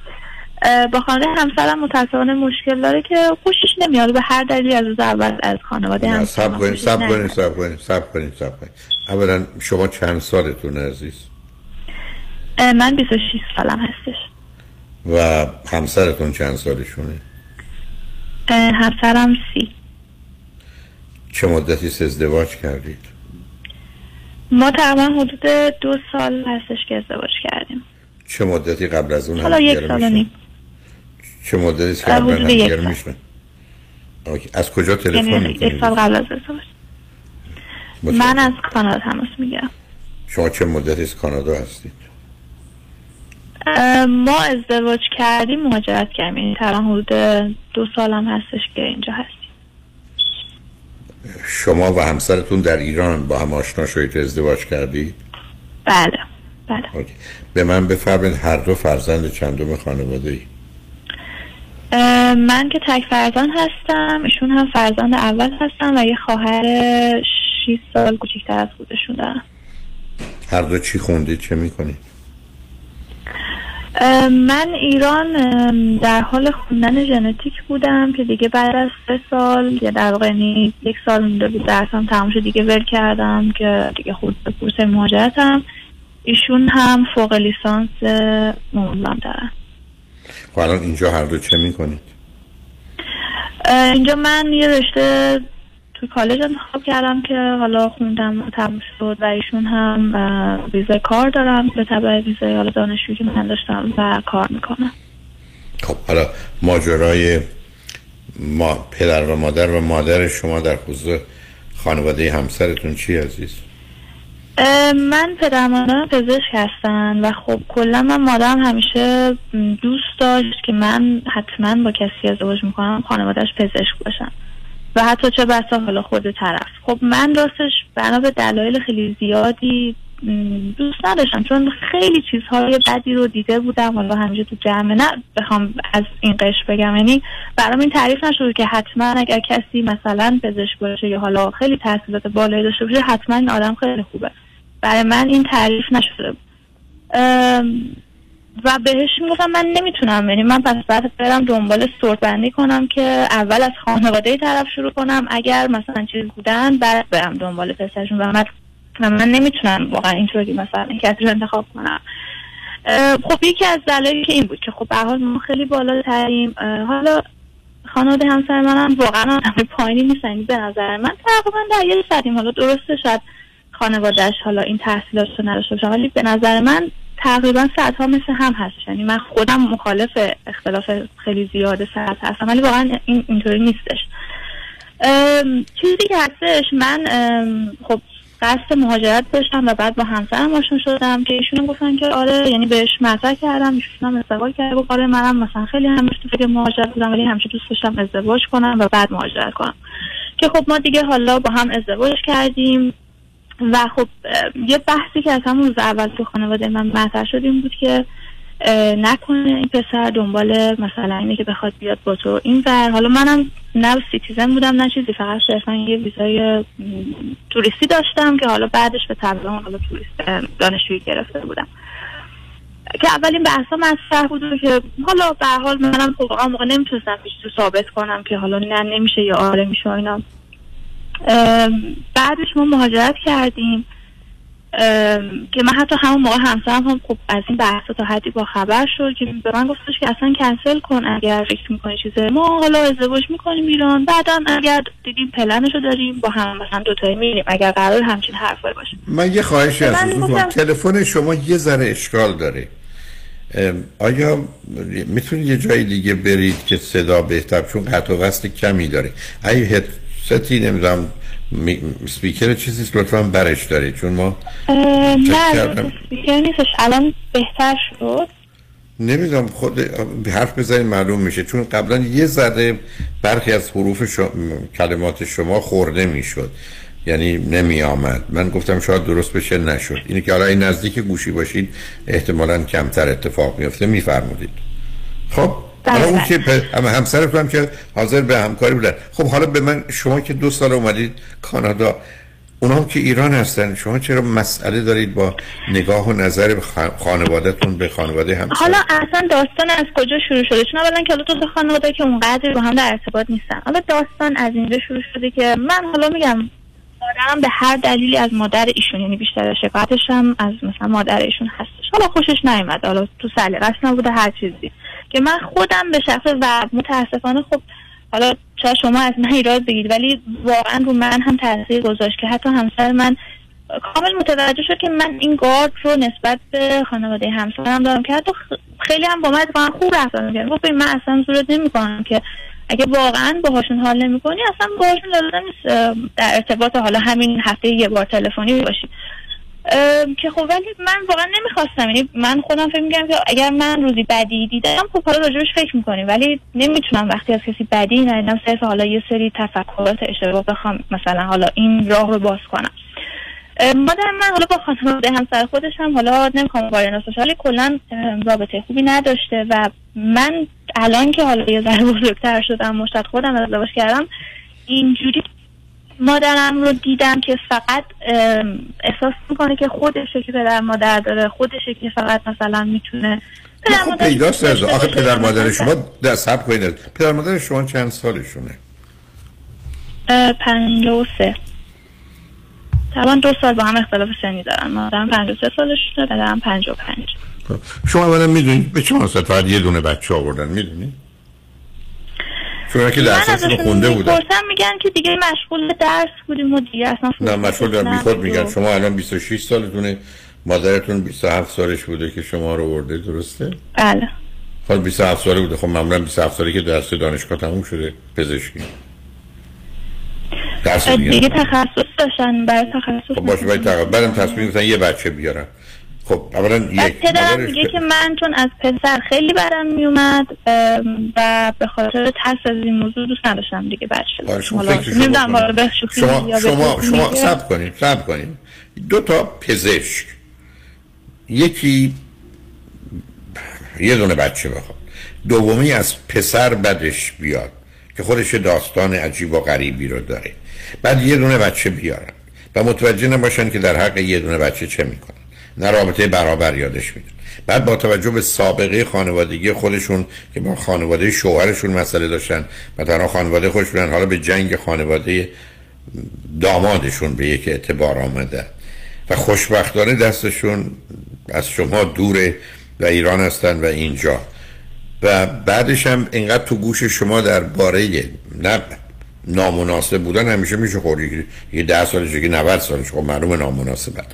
با خانواده همسرم متاسفانه مشکل داره که خوشش نمیاد به هر دلیلی از روز اول از خانواده همسرم سب کنید سب کنید سب کنید سب کنید اولا شما چند سالتون عزیز؟ من 26 سالم هستش. و همسرتون چند سالشونه؟ همسرم سی. چه مدتی ازدواج کردید؟ ما تقریبا حدود دو سال هستش که ازدواج کردیم. چه مدتی قبل از اون حالا یک سال نیم. چه مدتی که قبل از میشن از کجا تلفن یعنی می‌کنید؟ یک سال قبل از ازدواج. من از کانادا تماس می‌گیرم. شما چه مدتی از کانادا هستید؟ ما ازدواج کردیم مهاجرت کردیم. یعنی تقریبا حدود دو سالم هستش که اینجا هستیم. شما و همسرتون در ایران با هم آشنا شدید ازدواج کردید؟ بله بله. اوکی. به من بفرمایید هر دو فرزند چندم خانواده ای من که تک فرزند هستم ایشون هم فرزند اول هستم و یه خواهر 6 سال کوچکتر از خودشون دارم هر دو چی خوندید چه می‌کنید؟ من ایران در حال خوندن ژنتیک بودم که دیگه بعد از سه سال یا در واقع یعنی یک سال مونده بود درسم تمام شد دیگه ول کردم که دیگه خود به کورس مهاجرتم. ایشون هم فوق لیسانس موندم دارن خب الان اینجا هر دو چه می‌کنید؟ اینجا من یه رشته توی کالج انتخاب کردم که حالا خوندم و تموم شد و ایشون هم ویزای کار دارم به تبع ویزای حالا دانشجویی که من داشتم و کار می‌کنم. خب حالا ماجرای ما پدر و مادر و مادر شما در خصوص خانواده همسرتون چی عزیز؟ من پدر مادرم پزشک هستن و خب کلا من مادرم همیشه دوست داشت که من حتما با کسی ازدواج می‌کنم خانوادهش پزشک باشن. و حتی چه بسا حالا خود طرف. خب من راستش بنا به دلایل خیلی زیادی دوست نداشتم چون خیلی چیزهای بدی رو دیده بودم. حالا همیشه تو جمعه نه بخوام از این قش بگم یعنی برام این تعریف نشده که حتما اگر کسی مثلا پزشک باشه یا حالا خیلی تحصیلات بالایی داشته باشه حتما این آدم خیلی خوبه. برای من این تعریف نشده بود. و بهش می‌گفتم من نمی‌تونم یعنی من پس بعد برم دنبال سورت بندی کنم که اول از خانواده طرف شروع کنم. اگر مثلا چیز بودن بعد برم دنبال پسرشون. و من من نمی‌تونم واقعا اینطوری مثلا کسی رو انتخاب کنم. خب یکی از دلایلی که این بود که خب به حال ما خیلی بالاتریم. اه، حالا خانواده همسر منم واقعا آدم پایینی نیستن. به نظر من تقریبا در یه سطحیم حالا درسته شاید خانوادهش حالا این تحصیلات رو نداشته باشه ولی به نظر من تقریبا سطح ها مثل هم هستش. یعنی من خودم مخالف اختلاف خیلی زیاد سطح هستم ولی واقعا این اینطوری نیستش. چیزی که هستش من خب قصد مهاجرت داشتم و بعد با همسرم آشنا شدم که ایشون گفتن که آره یعنی بهش مطرح کردم ایشون هم ازدواج کرده گفت آره منم مثلا خیلی همش تو فکر مهاجرت بودم ولی همیشه دوست داشتم ازدواج کنم و بعد مهاجرت کنم. که خب ما دیگه حالا با هم ازدواج کردیم. و خب یه بحثی که از همون روز اول تو خانواده من مطرح شد این بود که نکنه این پسر دنبال مثلا اینه که بخواد بیاد با تو. این ور حالا منم نه citizen بودم نه چیزی فقط صرفا یه ویزای توریستی داشتم که حالا بعدش به تبدیل حالا توریست دانشجویی گرفته بودم. که اولین بحثا مطرح بود که حالا به هر حال منم خب موقع نمی‌تونستم پیش تو ثابت کنم که حالا نه نمیشه یا آره میشه اینا. بعدش ما مهاجرت کردیم. که من حتی همون موقع همسرم هم خب از این بحثا تا حدی با خبر شد که به من گفتش که اصلا کنسل کن اگر فکر می‌کنی چیزه ما حالا ازدواج می‌کنیم ایران. بعدا اگر دیدیم پلنشو داریم با هم مثلا دوتایی میریم اگر قرار همچین حرفایی باشه. من یه خواهشی از تلفن شما یه ذره اشکال داره. آیا می‌تونید یه جای دیگه برید که صدا بهتر؟ چون قطع و وصل کمی داره. اگه هدستی نمی‌دونم می- سپیکر چیزی لطفا برش دارید چون ما نه سپیکر نیستش الان بهتر شد. نمی‌دونم خود حرف بزنید معلوم میشه چون قبلا یه ذره برخی از حروف شما- کلمات شما خورده می‌شد یعنی نمی آمد من گفتم شاید درست بشه نشد. اینه که حالا این نزدیک گوشی باشید احتمالا کمتر اتفاق میفته میفرمودید. خب؟ اون که پ- اما همسرتون هم که حاضر به همکاری بودن خب حالا به من شما که دو سال اومدید کانادا اونا هم که ایران هستن شما چرا مسئله دارید با نگاه و نظر خانوادهتون به خانواده همسر؟ حالا اصلا داستان از کجا شروع شده؟ چون اولا که دو تا خانواده که اونقدر با هم در ارتباط نیستن. حالا داستان از اینجا شروع شده که من حالا میگم مادرم به هر دلیلی از مادر ایشون یعنی بیشتر شکایتش هم از مثلا مادر ایشون هستش. حالا خوشش نیومد. حالا تو سلیقش نبوده هر چیزی. که من خودم به شخص و متاسفانه خب حالا شاید شما از من ایراد بگید ولی واقعا رو من هم تاثیر گذاشت که حتی همسر من کامل متوجه شد که من این گارد رو نسبت به خانواده همسرم دارم که حتی خیلی هم با من خوب رفتار می‌کنم گفت من اصلا صورت نمی کنم که اگه واقعا باهاشون حال نمی کنی اصلا باهاشون لازم در ارتباط حالا همین هفته یه بار تلفنی باشی. که خب ولی من واقعا نمی‌خواستم. یعنی من خودم فکر می‌کنم که اگر من روزی بدی دیدم خب حالا راجبش فکر می‌کنیم. ولی نمی‌تونم وقتی از کسی بدی ندیدم صرف حالا یه سری تفکرات اشتباه بخوام مثلا حالا این راه رو باز کنم. مادر من حالا با خانواده همسر خودش هم حالا نمی‌خوام وارد باشه ولی کلا رابطه خوبی نداشته و من الان که حالا یه ذره بزرگتر شدم مشتاق خودم ازدواج کردم اینجوری مادرم رو دیدم که فقط احساس می‌کنه که خودشه که پدر مادر داره خودشه که فقط مثلا می‌تونه پدر خب پیداست از آخه. پدر مادر شما در سب کنید. پدر مادر شما چند سالشونه؟ پنجاه و سه. طبعا دو سال با هم اختلاف سنی دارن. مادرم پنجاه و سه سالشونه پدرم پنجاه و پنج. خب، شما اولا می‌دونید به چه واسط فقط یه دونه بچه آوردن می‌دونید؟ شما که درساتون رو خونده بودن می‌پرسم میگن که دیگه مشغول درس بودیم و دیگه اصلا نه مشغول در بیخود میگن. شما الان 26 سالتونه. مادرتون 27 سالش بوده که شما رو ورده درسته؟ بله. حال 27 ساله بوده. خب معمولا 27 ساله که درس دانشگاه تموم شده پزشکی. درس دیگه دیگه تخصص داشتن برای تخصص خب باشه باید تقریبا بعدم تصمیم گرفتن یه بچه بیارن. خب اولا یک پدرم میگه که من چون از پسر خیلی برم میومد و به خاطر ترس از این موضوع دوست نداشتم دیگه بچه نمی‌دونم. حالا شما شما شما. صبر کنید صبر کنید دو تا پزشک. یکی یه دونه بچه بخواد. دومی از پسر بدش بیاد که خودش داستان عجیب و غریبی رو داره. بعد یه دونه بچه بیارن. و متوجه نباشن که در حق یه دونه بچه چه می‌کنن نه رابطه برابر یادش میدن بعد با توجه به سابقه خانوادگی خودشون که با خانواده شوهرشون مسئله داشتن و تنها خانواده خودش بودن حالا به جنگ خانواده دامادشون به یک اعتبار آمده. و خوشبختانه دستشون از شما دوره و ایران هستن و اینجا. و بعدش هم اینقدر تو گوش شما در باره نه نامناسب بودن همیشه میشه خوری یه ده سالش که 90 سالش. خب معلوم نامناسبن.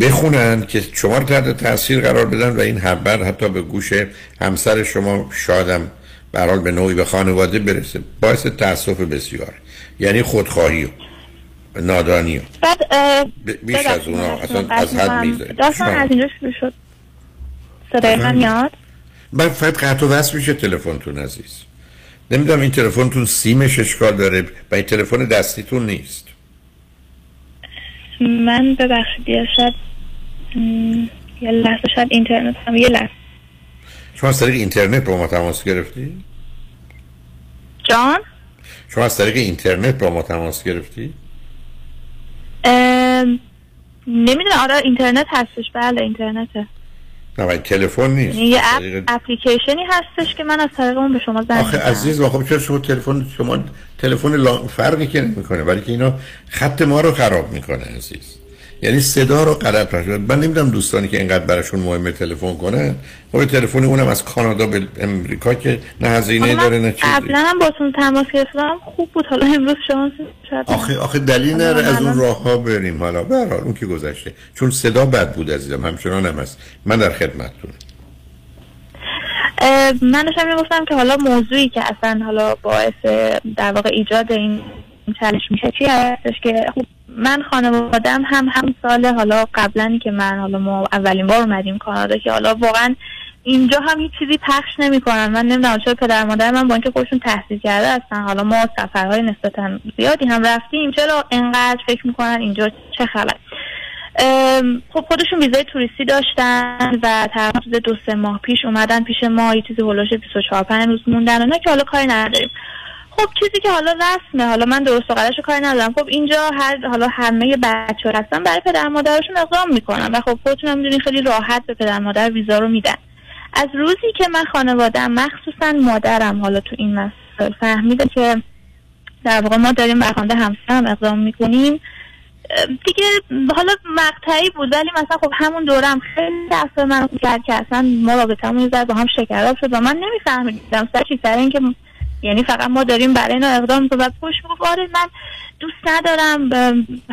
بخونن که شما رو تحت تاثیر قرار بدن و این حبر حتی به گوش همسر شما شادم برحال به نوعی به خانواده برسه. باعث تاسف بسیار. یعنی خودخواهی و نادانی بعد بیش از اونا اصلا از حد میزه داستان از اینجا شروع شد. صدای من میاد؟ من فقط قطع و وصل میشه تلفنتون عزیز. نمی‌دونم این تلفنتون سیمش اشکال داره و این تلفن دستیتون نیست. من ببخشید یه شب یه لحظه شاید اینترنت هم یه لحظه شما از طریق اینترنت با ما تماس گرفتی؟ جان شما از طریق اینترنت با ما تماس گرفتی؟ نمی‌دونم آره اینترنت هستش بله اینترنته نه تلفن نیست یه اپ اپلیکیشنی هستش که من از طریق اون به شما زنگ آخه. عزیز و خب چرا شما تلفن شما تلفن فرقی که نمی‌کنه ولی که اینا خط ما رو خراب می‌کنه عزیز یعنی صدا رو غلط نشد من نمی‌دونم دوستانی که اینقدر براشون مهمه تلفن کنن. خب تلفن اونم از کانادا به امریکا که نه هزینه داره نه چیزی. قبلا هم باتون تماس گرفتم. خوب بود. حالا امروز شما شاید آخه آخه دلیل نره از اون راه ها بریم. حالا به هر حال اون که گذشته. چون صدا بد بود عزیزم همچنان هم هست. من در خدمتتونم. اه، من داشتم می‌گفتم که حالا موضوعی که اصلا حالا باعث در واقع ایجاد این چالش میشه؟ چی هستش که خب من خانوادم هم هم سال حالا قبلا که من حالا ما اولین بار اومدیم کانادا که حالا واقعا اینجا هم هیچ چیزی پخش نمی‌کنن. من نمی‌دونم چرا پدر مادر من با اینکه خودشون تحصیل کرده هستن. حالا ما سفرهای نسبتا زیادی هم رفتیم. چرا انقدر فکر می‌کنن اینجا چه خبر؟ خب خودشون ویزای توریستی داشتن و تقریبا دو سه ماه پیش اومدن پیش ما. یه چیزی هولوش 24 5 روز موندن و نه که حالا کاری نداریم. خب چیزی که حالا رسمه حالا من درست و غلطش کاری ندارم. خب اینجا هر حالا همه بچه هستن برای پدر مادرشون اقدام می‌کنن و خب خودتون هم می‌دونین خیلی راحت به پدر مادر ویزا رو میدن. از روزی که من خانوادم مخصوصا مادرم حالا تو این مسائل فهمیده که در واقع ما داریم برخوانده همسرم اقدام می‌کنیم. دیگه حالا مقطعی بود ولی مثلا خب همون دورم خیلی دست من کرد. که اصلا ما یه ذره با هم شکراب شد و من نمیفهمیدم سر چی سر اینکه یعنی فقط ما داریم برای اینا اقدام می‌کنیم. و پشت می‌گفت آره من دوست ندارم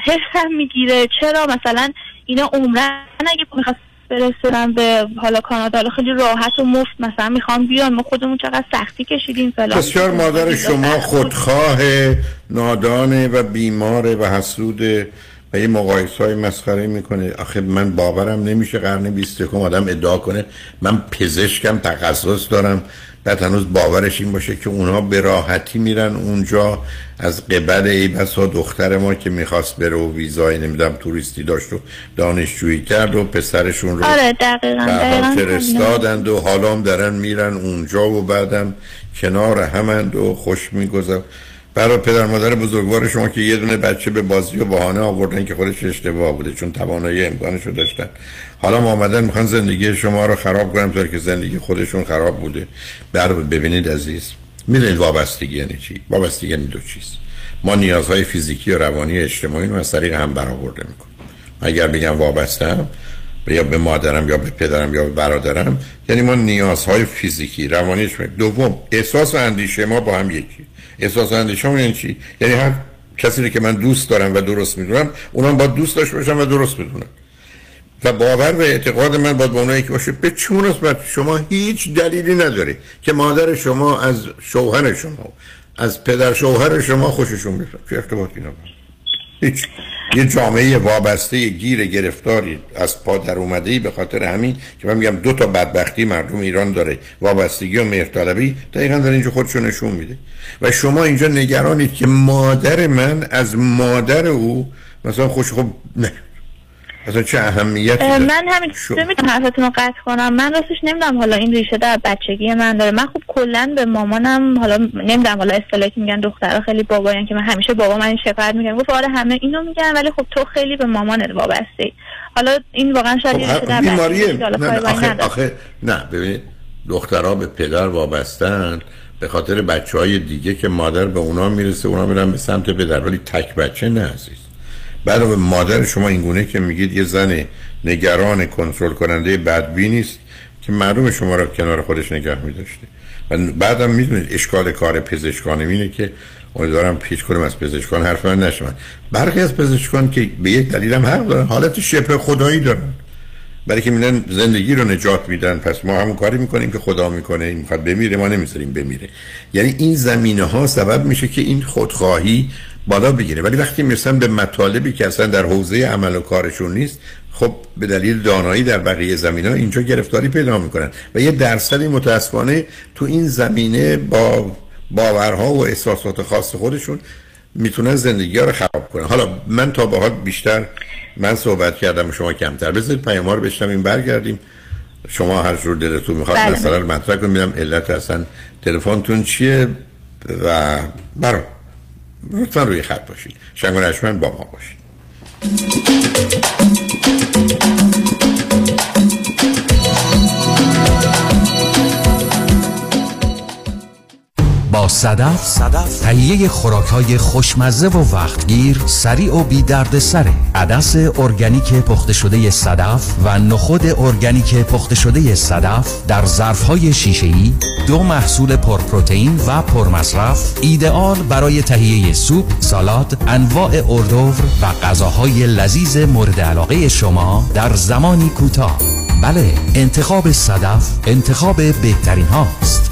حسم می‌گیره. چرا؟ مثلا اینا عمرن اگه می‌خواست برسونم به حالا کانادا خیلی راحت و مفت مثلا می‌خوام بیان ما خودمون چقدر سختی کشیدیم فلان. بسیار مادر شما خودخواه نادانه و بیماره و حسوده و یه مقایسه های مسخره می‌کنه. آخه من باورم نمیشه قرن 21 آدم ادعا کنه من پزشکم تخصص دارم. بعد هنوز باورش این باشه که اونها به راحتی میرن اونجا از قبل ای بسا دختر ما که می‌خواست بره و ویزای نمی‌دونم توریستی داشت و دانشجویی کرد و پسرشون رو آره دقیقا. فرستادند و حالا هم دارن میرن اونجا و بعدم کنار همند و خوش میگذر برای پدر مادر بزرگوار شما که یه دونه بچه به بازی و بهانه آوردن که خودش اشتباه بوده چون توانایی امکانش رو داشتن. حالا ما آمدن می‌خوان زندگی شما رو خراب کنن طور که زندگی خودشون خراب بوده. بر ببینید عزیز می‌دونید وابستگی یعنی چی؟ وابستگی یعنی دو چیز. ما نیازهای فیزیکی و روانی و اجتماعی رو از طریق هم برآورده می‌کنیم. اگر بگم وابستم یا به مادرم یا به پدرم یا به برادرم یعنی ما نیازهای فیزیکی روانیش دوم احساس و اندیشه ما با هم یکی. احساس ما یعنی چی؟ یعنی هر کسی رو که من دوست دارم و درست می‌دونم اونم با دوست داشته باشم و درست می‌دونم و باور و اعتقاد من با اونایی که باشه به چون نسبت شما هیچ دلیلی نداره که مادر شما از شوهر شما از پدر شوهر شما خوششون بیاد چه ارتباطی نداره؟ یه جامعه وابسته گیر گرفتاری از پا در اومده به خاطر همین که من میگم دو تا بدبختی مردم ایران داره وابستگی و مهرطلبی دقیقا داره اینجا خودشو نشون میده. و شما اینجا نگرانید که مادر من از مادر او مثلا خوش خب نه اصلا چه اهمیتی من همین می‌تونم حرفتون رو قطع کنم. من راستش نمی‌دونم حالا این ریشه در بچگی من داره. من خب کلا به مامانم حالا نمی‌دونم حالا اصطلاحی که میگن دخترها خیلی باباین که من همیشه بابا من این شکایت میگم گفت آره همه اینو میگن ولی خب تو خیلی به مامانت وابسته حالا این واقعا شاید یه ریشه در بیماریه خب، نه, نه آخه. آخه نه ببینید دخترها به پدر وابستن به خاطر بچه های دیگه که مادر به اونا می‌رسه اونا میرن به سمت پدر ولی تک بچه نه عزیز. بعد مادر شما اینگونه که میگید یه زن نگران کنترل کننده بدبی نیست که معلوم شما را کنار خودش نگه میداشته. و بعدم می‌دونید اشکال کار پزشکان اینه که امیدوارم پیچ کنم از پزشکان حرف من نشون برخی از پزشکان که به یک دلیل هم حق دارن حالت شبه خدایی دارن. برای که میدن زندگی رو نجات میدن پس ما همون کاری می‌کنیم که خدا می‌کنه این می‌خواد بمیره ما نمی‌ذاریم بمیره. یعنی این زمینه ها سبب میشه که این خودخواهی بالا بگیره. ولی وقتی می‌رسن به مطالبی که اصلا در حوزه عمل و کارشون نیست خب به دلیل دانایی در بقیه زمینه ها اینجا گرفتاری پیدا می‌کنن. و یه درصدی متاسفانه تو این زمینه با باورها و احساسات خاص خودشون می‌تونن زندگی ها رو خراب کنن. حالا من تا به حال بیشتر من صحبت کردم و شما کمتر بذارید. پیام رو بشنویم برگردیم. شما هر جور دلتون می‌خواد بله. مثلا مطرح میدم علت اصلا تلفنتون چیه؟ و برام لطفا روی خط باشید. شنگ و با ما باشید. صدف صدف تهیه خوراک خوشمزه و وقتگیر سریع و بی درد سره عدس ارگانیک پخته شده صدف و نخود ارگانیک پخته شده صدف در ظرف های شیشه ای دو محصول پرپروتئین و پرمصرف ایدئال برای تهیه سوپ سالاد انواع اردوور و غذاهای لذیذ مورد علاقه شما در زمانی کوتاه. بله انتخاب صدف انتخاب بهترین هاست.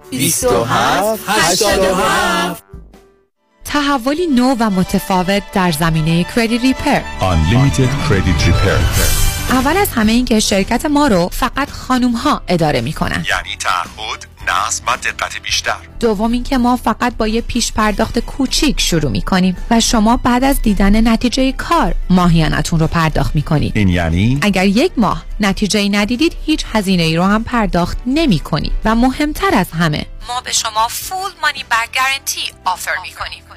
27 87 تحولی نو و متفاوت در زمینه کردیت ریپر Unlimited Credit Repair. اول از همه این که شرکت ما رو فقط خانوم ها اداره می کنن یعنی تعهد نصب و دقت بیشتر. دوم اینکه ما فقط با یه پیش پرداخت کوچیک شروع می کنیم و شما بعد از دیدن نتیجه کار ماهیانتون رو پرداخت می کنید این یعنی؟ اگر یک ماه نتیجه ای ندیدید هیچ هزینه ای رو هم پرداخت نمی کنید و مهمتر از همه ما به شما full money back guarantee offer می کنیم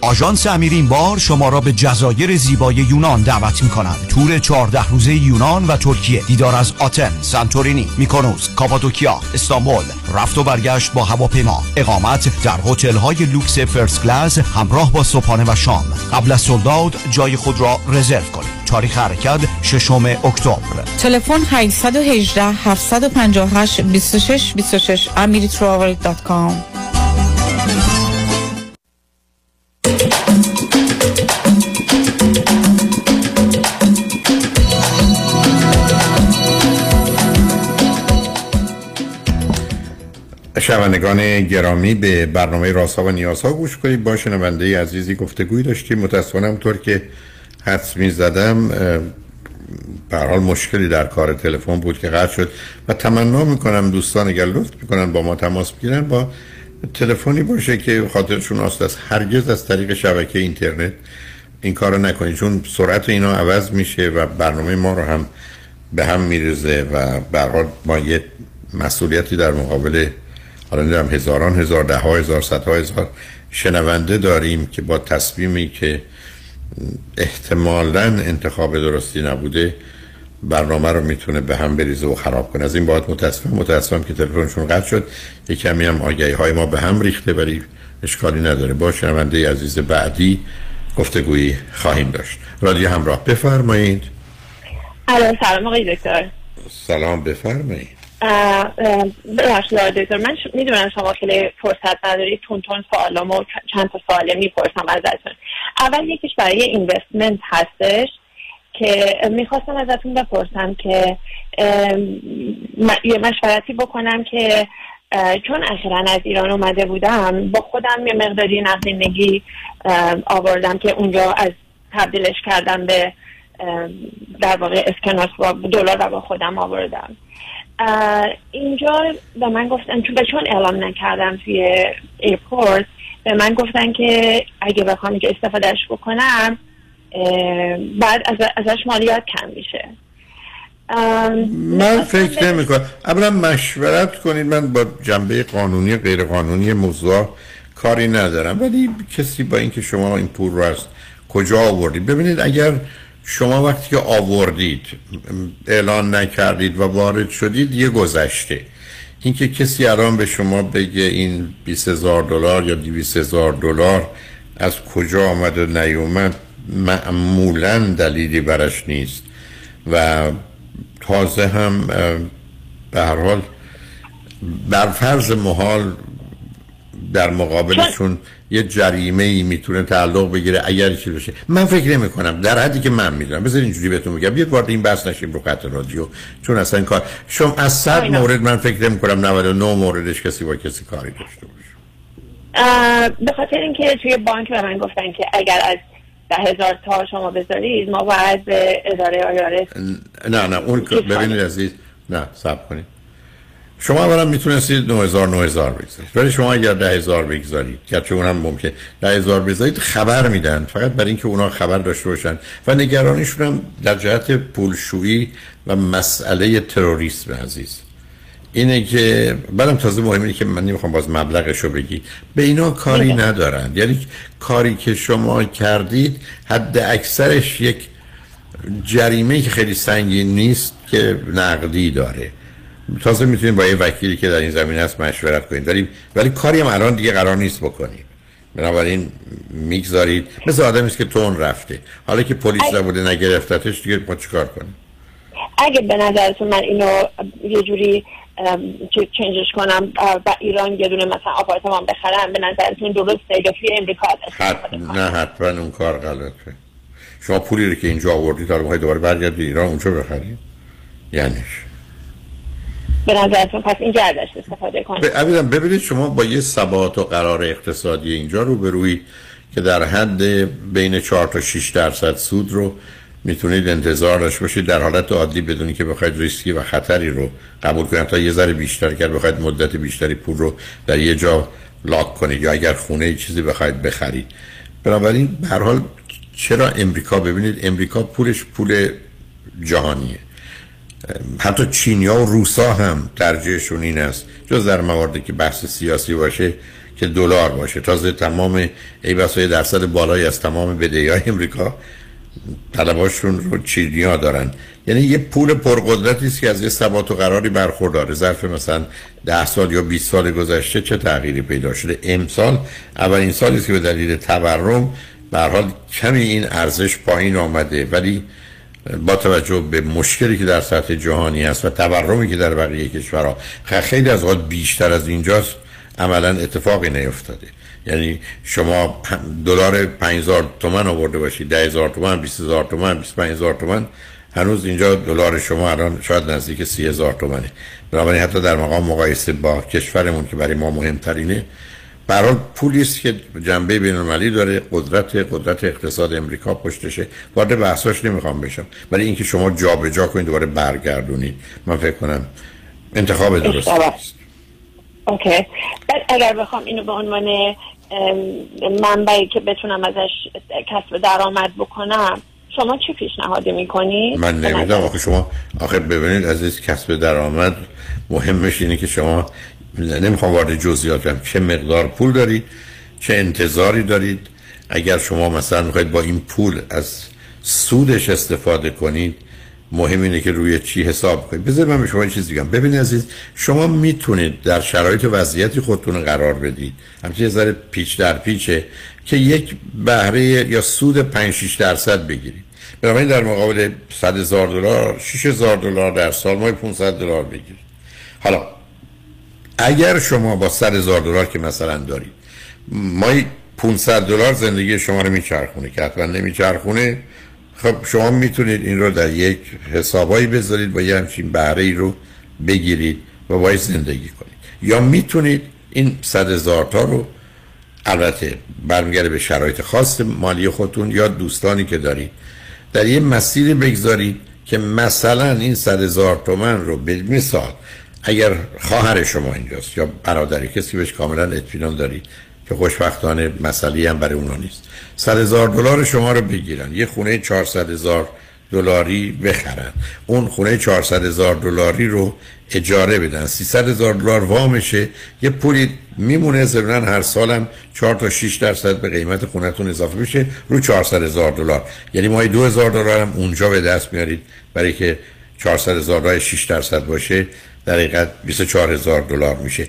آژانس امیر این بار شما را به جزایر زیبای یونان دعوت می کند تور 14 روزه یونان و ترکیه. دیدار از آتن، سانتورینی، میکونوس، کاپادوکیا، استانبول. رفت و برگشت با هواپیما. اقامت در هتل های لوکس فرست کلاس همراه با صبحانه و شام. قبل از سولداد جای خود را رزرو کنید. تاریخ حرکت ششم اکتبر. تلفن 818 758 26 26 amiritravel.com شنوندگان گرامی به برنامه راسا و نیازها گوش کنید. با شنونده عزیزی گفتگوی داشتیم. متاسفانم طور که حدس می زدم به حال مشکلی در کار تلفن بود که قطع شد. و تمنا می‌کنم دوستان اگر لطف می‌کنن با ما تماس بگیرن با تلفنی باشه که خاطرشون آست است. هرگز از طریق شبکه اینترنت این کار رو نکنید چون سرعت اینا عوض میشه و برنامه ما رو هم به هم میرزه و به حال ما یه مسئولیتی در مقابل حالا نمی‌دونم هزاران هزار ده ها هزار صد ها هزار شنونده داریم که با تصمیمی که احتمالا انتخاب درستی نبوده برنامه رو می‌تونه به هم بریزه و خراب کنه. از این باید متاسفم متاسفم که تلفنشون قطع شد. یک کمی هم آگهی های ما به هم ریخته ولی اشکالی نداره. با شنونده عزیز بعدی گفتگویی خواهیم داشت. رادیو همراه بفرمایید. سلام آقای دکتر. سلام بفرمایید. ببخشید دکتر من می‌دونم شما خیلی فرصت ندارید. تون تون سوالامو چند تا سواله می‌پرسم ازتون. اول یکیش برای اینوستمنت هستش که می‌خواستم ازتون بپرسم که یه مشورتی بکنم که چون اخیرا از ایران اومده بودم با خودم یه مقداری نقدینگی آوردم که اونجا از تبدیلش کردم به در واقع اسکناس با دلار با خودم آوردم. اینجا به من گفتن چون چون اعلام نکردم توی airport به من گفتن که اگه بخوام که استفادهش بکنم بعد از ازش مالیات کم میشه. من فکر نمی کنم اولا مشورت کنید من با جنبه قانونی غیر قانونی موضوع کاری ندارم. ولی کسی با اینکه شما این پول رو از کجا آوردید؟ ببینید اگر شما وقتی که آوردید اعلان نکردید و وارد شدید یه گذشته. اینکه کسی الان به شما بگه این 20 هزار دلار یا 200 هزار دلار از کجا آمد و نیومد معمولا دلیلی برش نیست. و تازه هم به هر حال بر فرض محال در مقابلشون یه جریمه ای می‌تونه تعلق بگیره اگر چیز بشه من فکر نمی کنم در حدی که من می‌دونم. بذار اینجوری بهتون میگم بیاد وارد این بحث نشیم رو خط رادیو. چون اصلا این کار شما از صد مورد من فکر نمی کنم 99 موردش کسی با کسی کاری داشته باشه. به خاطر اینکه توی بانک به من گفتن که اگر از ده هزار تا شما بذارید ما باید به اداره آیارس نه نه اون ببینید عزیز. نه سب کنید. شما اولا می‌تونستید 9000 9000 بگذارید. ولی شما اگر 10000 بگذارید که اونم ممکن 10000 بذارید خبر میدن. فقط برای اینکه اونا خبر داشته باشن. و نگرانیشون هم در جهت پولشویی و مسئله تروریسم عزیز. اینه که بعدم تازه مهم اینه که من نمی‌خوام باز مبلغش رو بگی. به اینا کاری ندارن. یعنی کاری که شما کردید حد اکثرش یک جریمه که خیلی سنگین نیست که نقدی داره. تازه می‌تونید با یه وکیلی که در این زمینه هست مشورت کنید ولی ولی کاری هم الان دیگه قرار نیست بکنید بنابراین می‌گذارید. مثل آدمی است که تون رفته. حالا که پلیس نبوده نگرفتتش دیگه ما چیکار کنیم؟ اگه به نظرتون من اینو یه جوری چنجش کنم و ایران یه دونه مثلا آپارتمان بخرم به نظرتون درسته یا توی امریکا. نه حتما اون کار غلطه. شما پولی رو که اینجا آوردی تا رو دوباره برگردی ایران اونجا بخرید یعنیش. به نظرتون پس این گردش استفاده کنید. ببینید شما با یه ثبات و قرار اقتصادی اینجا رو بروید که در حد بین 4 تا 6 درصد سود رو می‌تونید انتظار داشته باشید. در حالت عادی بدونی که بخواید ریسکی و خطری رو قبول کنید. تا یه ذره بیشتر کرد بخواید مدت بیشتری پول رو در یه جا لاک کنید یا اگر خونه چیزی بخواید بخرید. بنابراین به حال چرا امریکا؟ ببینید امریکا پولش پول جهانیه. حتی چینیا و روسا هم ترجیحشون این است. جز در مواردی که بحث سیاسی باشه که دلار باشه. تازه تمام ای بسای درصد بالایی از تمام بدهی های امریکا طلباشون رو چینیا دارن. یعنی یه پول پرقدرتی است که از یه ثبات و قراری برخورداره. ظرف مثلا ده سال یا 20 سال گذشته چه تغییری پیدا شده؟ امسال اولین سالی است که به دلیل تورم به حال کمی این ارزش پایین آمده. ولی با توجه به مشکلی که در سطح جهانی است و تورمی که در بقیه کشورها خیلی از اوقات بیشتر از اینجاست عملا اتفاقی نیفتاده. یعنی شما دلار 5000 تومان آورده باشید 10000 تومان 20000 تومان 25000 تومان هنوز اینجا دلار شما الان شاید نزدیک 30000 تومانه بنابراین حتی در مقام مقایسه با کشورمون که برای ما مهمترینه برای پولی است که جنبه بین‌المللی داره قدرت قدرت اقتصاد امریکا پشتشه. وارد بحثاش نمی‌خوام بشم. ولی اینکه شما جابجا جا کنید دوباره برگردونید من فکر کنم انتخاب درست است اوکی. بعد اگر بخوام اینو به عنوان منبعی که بتونم ازش کسب درآمد بکنم شما چی پیشنهادی می‌کنید؟ من نمی‌دونم. آخه شما آخه ببینید از کسب درآمد مهمش اینه که شما نمی‌خوام وارد جزئیات بشم. چه مقدار پول دارید چه انتظاری دارید. اگر شما مثلا می‌خواید با این پول از سودش استفاده کنید مهم اینه که روی چی حساب کنید. بذارید من به شما چیز دیگم ببینید عزیز شما می‌تونید در شرایط وضعیتی خودتون قرار بدید. همچنین یه ذره پیچ در پیچه که یک بهره یا سود 5 6 درصد بگیرید. بنابراین در مقابل 100 هزار دلار 6 هزار دلار در سال ماه 500 دلار بگیرید. حالا اگر شما با 100 هزار دلار که مثلا دارید مای 500 دلار زندگی شما رو میچرخونه که حتما نمیچرخونه خب شما می‌تونید این رو در یک حسابایی بذارید با یه همچین بهره ای رو بگیرید و باید زندگی کنید. یا می‌تونید این صد هزار تا رو البته برمیگرده به شرایط خاص مالی خودتون یا دوستانی که دارید در یه مسیر بگذارید که مثلا این صد هزار تومن رو به مثال اگر خواهر شما اینجاست یا برادری کسی بهش کاملا اطمینان دارید که خوشبختانه مسئله هم برای اونا نیست. صد هزار دلار شما رو بگیرن. یه خونه 400 هزار دلاری بخرن. اون خونه 400 هزار دلاری رو اجاره بدن. 300 هزار دلار وامشه. یه پولی میمونه ضمن هر سالم 4 تا 6 درصد به قیمت خونتون اضافه میشه رو 400 هزار دلار. یعنی ماهی 2000 دلار هم اونجا به دست میارید. برای که 400 هزار رای 6 درصد باشه در حقیقت 24 هزار دلار میشه.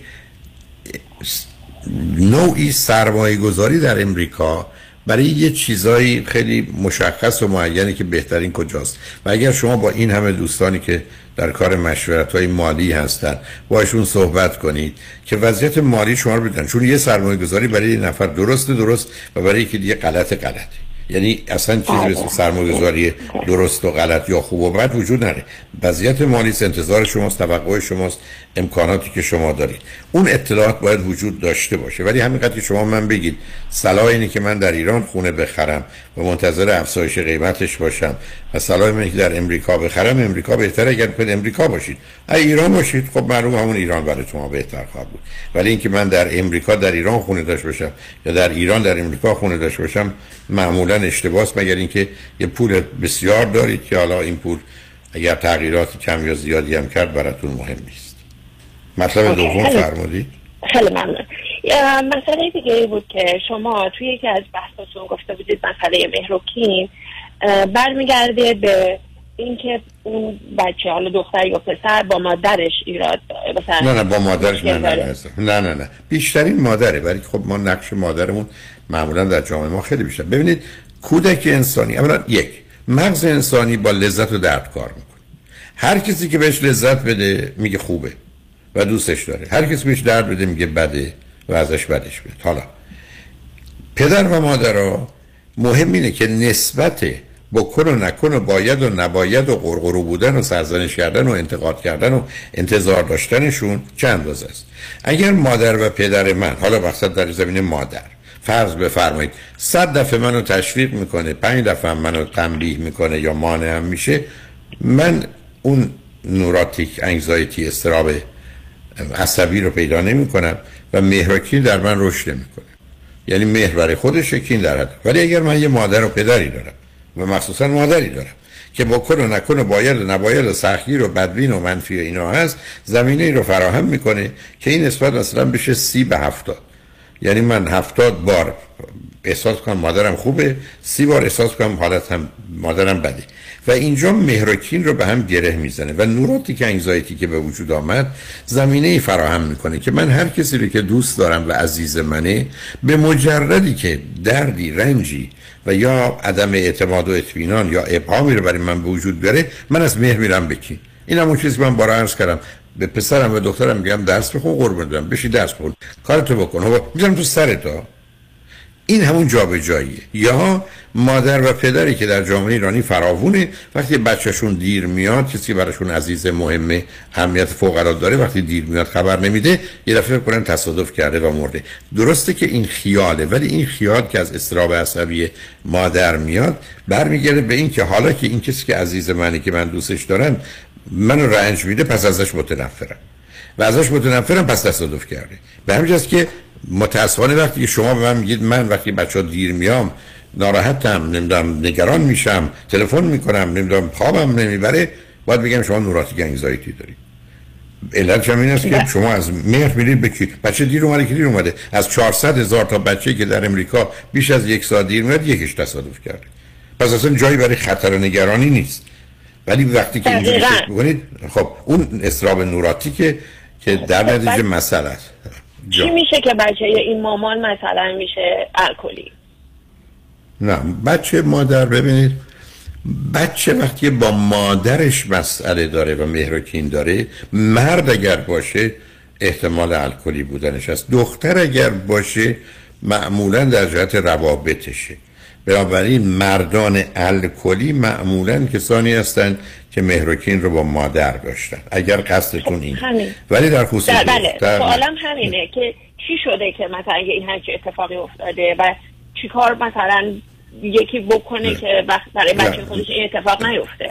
نوعی سرمایه گذاری در امریکا برای یه چیزایی خیلی مشخص و معینی که بهترین کجاست. و اگر شما با این همه دوستانی که در کار مشورت های مالی هستن باشون صحبت کنید که وضعیت مالی شما رو بدن. چون یه سرمایه گذاری برای یه نفر درست درست و برای یکی دیگه غلط غلط یعنی اصلا چیزی بله. مثل سرمایه‌گذاری درست و غلط یا خوب و بد وجود نداره. وضعیت مالی انتظار شماست توقع شماست امکاناتی که شما دارید. اون اطلاعات باید وجود داشته باشه. ولی همینقدر که شما من بگید صلاح اینه که من در ایران خونه بخرم. و منتظر افزایش قیمتش باشم و اینه که در امریکا بخرم امریکا بهتره اگر بخواید امریکا باشید. اگه ایران باشید خب معلوم همون ایران برای شما بهتر خواهد بود. ولی اینکه من در امریکا در ایران خونه داشته باشم یا در ایران در امریکا خونه داشته باشم معمولا اشتباهه مگر اینکه یه پول بسیار دارید که حالا این پول اگر تغییرات کم یا زیادی هم کرد براتون مهم نیست. مطلب دوم فرمودید. خیلی ممنون. مسئله دیگه ای بود که شما توی یکی از بحثاتون گفته بودید مسئله مهروکین برمیگرده به اینکه اون بچه حالا دختر یا پسر با مادرش ایراد مثلا نه نه با مادرش نه نه نه نه نه. بیشترین مادره ولی خب ما نقش مادرمون معمولا در جامعه ما خیلی بیشتر. ببینید کودک انسانی اولا یک مغز انسانی با لذت و درد کار می‌کنه. هر کسی که بهش لذت بده میگه خوبه و دوستش داره. هر کسی بهش درد بده میگه بده. و ازش بدش بیاد حالا پدر و مادر مهم اینه که نسبت بکن و نکن و باید و نباید و قرقرو بودن و سرزنش کردن و انتقاد کردن و انتظار داشتنشون چند روز است؟ اگر مادر و پدر من حالا مقصد در زمین مادر فرض بفرمایید صد دفعه منو تشویق می‌کنه پنج دفعه منو تنبیه می‌کنه یا مانعم میشه من اون نوراتیک انگزایتی استراب عصبی رو پیدا و مهرکی در من رشد نمی‌کنه. یعنی مهر برای خودش کین در حد. ولی اگر من یه مادر و پدری دارم و مخصوصا مادری دارم که با کن و نکن و باید و نباید و سخیر و بدبین و منفی و اینا هست زمینه ای رو فراهم می‌کنه که این نسبت مثلا بشه سی به هفتاد. یعنی من هفتاد بار احساس کنم مادرم خوبه. سی بار احساس کنم حالت هم مادرم بده. و اینجا مهرکین رو به هم گره می‌زنه و نوراتی که انگزایتی که به وجود آمد زمینه فراهم می‌کنه که من هر کسی رو که دوست دارم و عزیز منه به مجردی که دردی رنجی و یا عدم اعتماد و اطمینان یا ابهامی رو برای من به وجود بیاره من از مهر میرم بکی این همون چیزی من بارا عرض کردم. به پسرم و دخترم میگم درس بخون قربون دارم بشی درس بخون. کارتو بکن. می‌ذارم تو سرت این همون جابجاییه. یا مادر و پدری که در جامعه ایرانی فراوونه وقتی بچهشون دیر میاد کسی براشون عزیز مهمه اهمیت فوق العاده داره وقتی دیر میاد خبر نمیده یه دفعه کنن تصادف کرده و مرده. درسته که این خیاله ولی این خیال که از استراب عصبی مادر میاد برمیگرده به این که حالا که این کسی که عزیز منه که من دوستش دارم منو رنج میده پس ازش متنفرم. و ازش متنفرم پس تصادف کرده. به همین که متاسفانه وقتی شما به من میگید من وقتی بچه ها دیر میام ناراحتم نمی‌دونم نگران میشم تلفن می‌کنم نمی‌دونم خوابم نمی‌بره باید بگم شما نوراتیک انگزایتی دارید علت این است که. شما از مهر میرید به بچه دیر اومده که دیر اومده؟ از 400 هزار تا بچه که در امریکا بیش از یک ساعت دیر میاد یکیش تصادف کرده. پس اصلا جایی برای خطر و نگرانی نیست. ولی وقتی که اینجوری فکر خب اون استراب نوراتیکه که در خب، نتیجه مسئله است. چی میشه که بچه این مامان مثلا میشه الکلی؟ نه بچه مادر ببینید بچه وقتی با مادرش مسئله داره و مهرکین داره مرد اگر باشه احتمال الکلی بودنش است. دختر اگر باشه معمولا در جهت روابطشه. بنابراین مردان الکلی معمولا کسانی هستند که مهرکین رو با مادر داشتن. اگر قصدتون این ولی در خصوص بله. سوالم همینه که چی شده که مثلا این همچه اتفاقی افتاده و چیکار مثلا یکی بکنه که وقت برای بچه خودش این اتفاق نیفته؟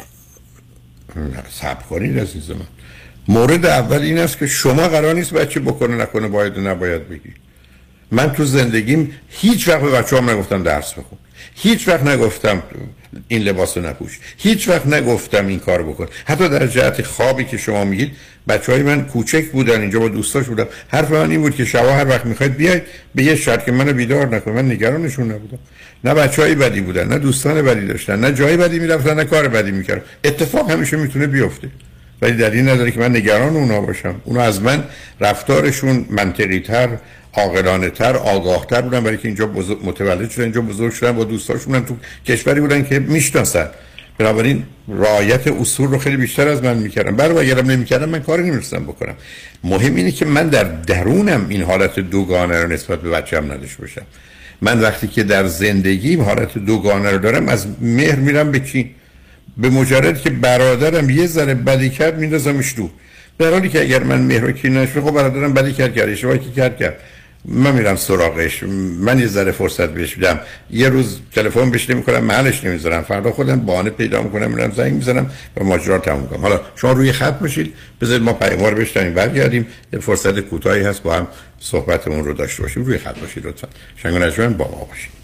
سب کنید عزیز من. مورد اول این است که شما قرار نیست بچه بکنه نکنه باید و نباید بگی. من تو زندگیم هیچ وقت به بچه هم نگفتم درس بخون. هیچ وقت نگفتم این لباس رو نپوش. هیچ وقت نگفتم این کار بکن. حتی در جهت خوابی که شما میگید بچه های من کوچک بودن اینجا با دوستاش بودم. حرف من این بود که شما هر وقت می‌خواید بیاید به یه شرط که منو بیدار نکن من نگرانشون نبودم. نه بچه های بدی بودن نه دوستان بدی داشتن نه جای بدی می‌رفتن نه کار بدی می‌کردن. اتفاق همیشه می‌تونه بیفته. ولی دلیل نداره که من نگران اونا باشم. اونا از من رفتارشون منطقی تر عاقلانه تر آگاه تر بودن برای که اینجا بزرگ متولد شدن اینجا بزرگ شدن با دوستاشون تو کشوری بودن که می‌شناسن. بنابراین رعایت اصول رو خیلی بیشتر از من می‌کردم برای اگرم نمی‌کردم من کاری نمی‌رسم بکنم. مهم اینه که من در درونم این حالت دوگانه رو نسبت به بچه‌م نداشته باشم. من وقتی که در زندگیم حالت دوگانه رو دارم از مهر میرم به به مجرد که برادرم یه ذره بدی کرد میندازمش دور در حالی که اگر من مهر کی نشه خب برادرم بدی کرد کرد اشتباهی کرد کرد. من میرم سراغش. من یه ذره فرصت بهش بدم یه روز تلفن بهش نمی‌کنم محلش نمی‌ذارم. فردا خودم بهانه پیدا می‌کنم میرم زنگ می‌زنم و ماجرا تموم کنم حالا شما روی خط باشید. بذارید ما پیاموار بشنویم برگردیم. یه فرصت کوتاهی هست با هم صحبتمون رو داشته باشیم. روی خط باشید لطفا. شنگ با ما باشید.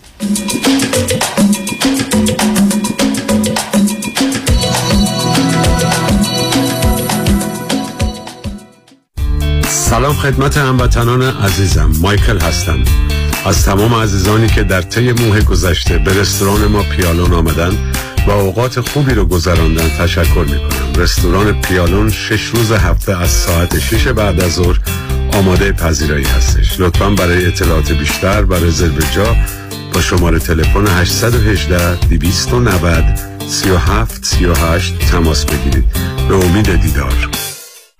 سلام خدمت هموطنان عزیزم. مایکل هستم. از تمام عزیزانی که در طی موه گذشته به رستوران ما پیالون آمدن و اوقات خوبی رو گذراندن تشکر می کنم رستوران پیالون شش روز هفته از ساعت 6 بعد از ظهر آماده پذیرایی هستش. لطفا برای اطلاعات بیشتر و رزرو جا با شماره تلفن 818 290 37 38 تماس بگیرید. به امید دیدار.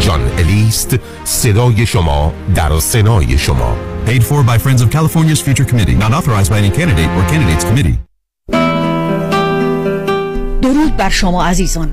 جان الیست صدای شما در سنای شما Paid for by Friends of California's Future Committee. Not authorized by any candidate or candidates committee. درود بر شما عزیزان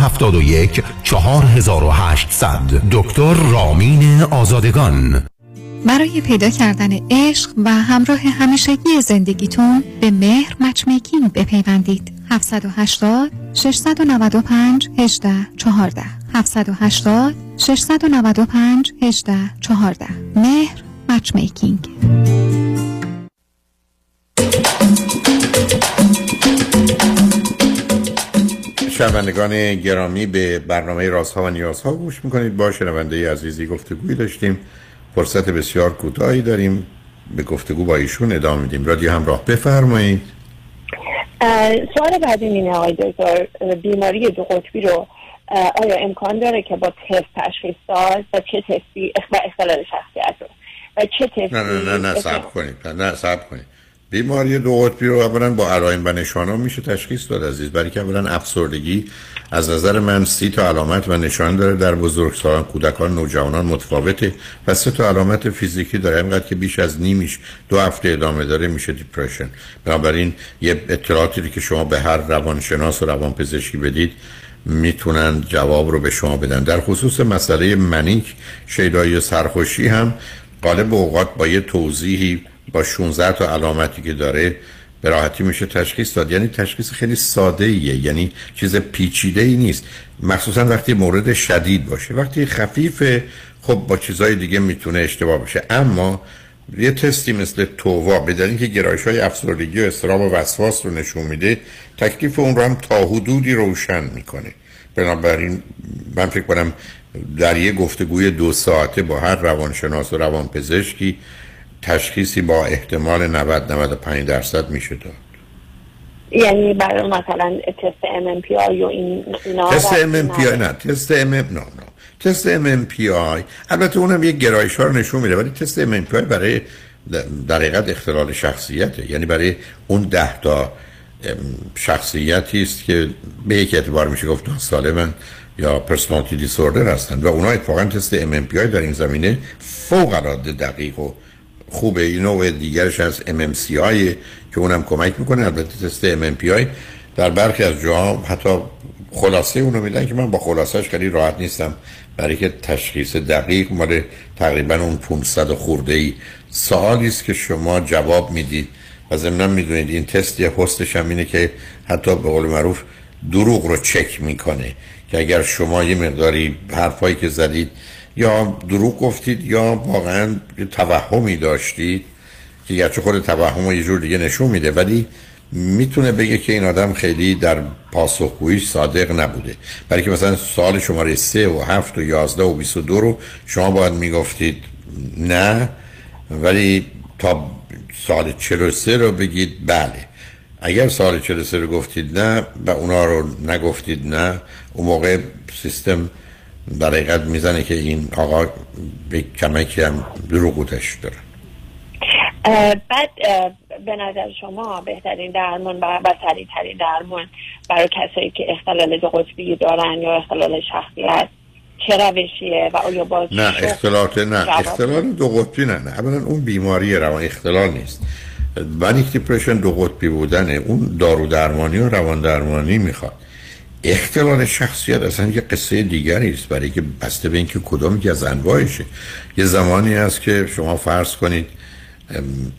4800 دکتر رامین آزادگان. برای پیدا کردن عشق و همراه همیشگی زندگیتون به مهر مچمیکینگ بپیوندید. 780 695 18 14 780 695 18 14 مهر مچمیکینگ. شنوندگان گرامی به برنامه رازها و نیازها گوش می‌کنید. با شنونده عزیزی گفتگوی داشتیم. فرصت بسیار کوتاهی داریم. به گفتگو با ایشون ادامه میدیم. رادیو همراه بفرمایید. سوال بعدی اینه آقای دکتر. بیماری دو قطبی رو آیا امکان داره که با تست تشخیص داد؟ و چه تستی اختلال شخصیت رو. و چه تستی نه نه نه نه سب کنید. نه سب کنید. بیماری دو قطبی رو اولا با علائم و نشان ها میشه تشخیص داد عزیز. برای که اولا افسردگی از نظر من سی تا علامت و نشان داره. در بزرگسالان کودکان نوجوانان متفاوته و سه تا علامت فیزیکی داره. اینقدر که بیش از نیمیش دو هفته ادامه داره میشه دیپرشن بنابراین یه اطلاعاتی که شما به هر روانشناس و روانپزشکی بدید می‌تونن جواب رو به شما بدن. در خصوص مسئله منیک شیدایی سرخوشی هم غالب اوقات با یه توضیحی با 16 تا علامتی که داره به راحتی میشه تشخیص داد. یعنی تشخیص خیلی ساده ایه یعنی چیز پیچیده ای نیست. مخصوصا وقتی مورد شدید باشه. وقتی خفیف خب با چیزهای دیگه می‌تونه اشتباه بشه اما یه تستی مثل تووا بدن که گرایش های افسردگی و استرام و وسواس رو نشون میده تکلیف اون رو هم تا حدودی روشن می‌کنه. بنابراین من فکر کنم در یه گفتگوی دو ساعته با هر روانشناس و روانپزشکی تشخیصی با احتمال 90 95 درصد میشه داد. یعنی برای مثلا تست MMPI و این اینا تست MMPI نه تست MM نه نه. تست MMPI البته اونم یه گرایش ها رو نشون میده ولی تست MMPI برای در حقیقت اختلال شخصیته. یعنی برای اون ده تا شخصیتی است که به یک اعتبار میشه گفت سالمن یا پرسونالیتی دیسوردر هستند. و اونا اتفاقا تست MMPI در این زمینه فوق العاده دقیق و خوبه این نوع دیگرش از MMCI که اونم کمک می‌کنه. البته تست MMPI در برخی از جاها حتی خلاصه اونو میدن که من با خلاصش خیلی راحت نیستم. برای که تشخیص دقیق مال تقریبا اون 500 خورده ای سوالی است که شما جواب می‌دید و ضمن می‌دونید این تست یه هستش هم اینه که حتی به قول معروف دروغ رو چک می‌کنه. که اگر شما یه مقداری حرفایی که زدید یا دروغ گفتید یا واقعا توهمی داشتید که گرچه خود توهم رو یه جور دیگه نشون میده ولی می‌تونه بگه که این آدم خیلی در پاسخگویی صادق نبوده. برای که مثلا سال شماره 3 و 7 و 11 و 22 رو شما باید می‌گفتید نه ولی تا سال 43 رو بگید بله. اگر سال 43 رو گفتید نه و اونا رو نگفتید نه اون موقع سیستم در حقیقت می‌زنه که این آقا به کمکی هم دروغوتش داره. بعد به نظر شما بهترین درمان و سریع ترین درمان برای کسایی که اختلال دو قطبی دارن یا اختلال شخصیت چه روشیه و آیا باز نه اختلالات نه اختلال دو قطبی نه نه اولا اون بیماری روان اختلال نیست. manic depression دو قطبی بودنه اون دارو درمانی و روان درمانی می‌خواد. اختلال شخصیت اصلا یه قصه دیگری است برای که بسته به اینکه کدام که از انواعشه یه زمانی هست که شما فرض کنید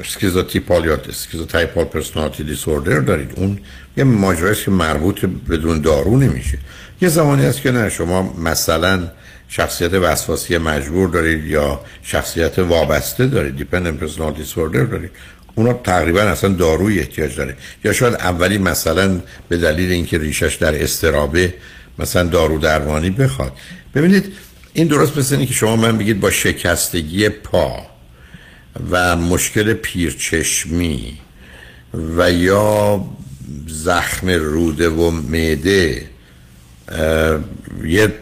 schizotypal یا schizotypal personality disorder دارید. اون یه ماجراست که مربوط بدون دارو نمیشه. یه زمانی هست که نه شما مثلا شخصیت وسواسی مجبور دارید یا شخصیت وابسته دارید دیپندنت پرسونالیتی دیسوردر دارید. اونا تقریبا اصلا داروی احتیاج داره. یا شاید اولی مثلا به دلیل اینکه ریشش در استرابه مثلا دارو درمانی بخواد. ببینید این درست مثل اینه که شما من بگید با شکستگی پا و مشکل پیرچشمی و یا زخم روده و معده یه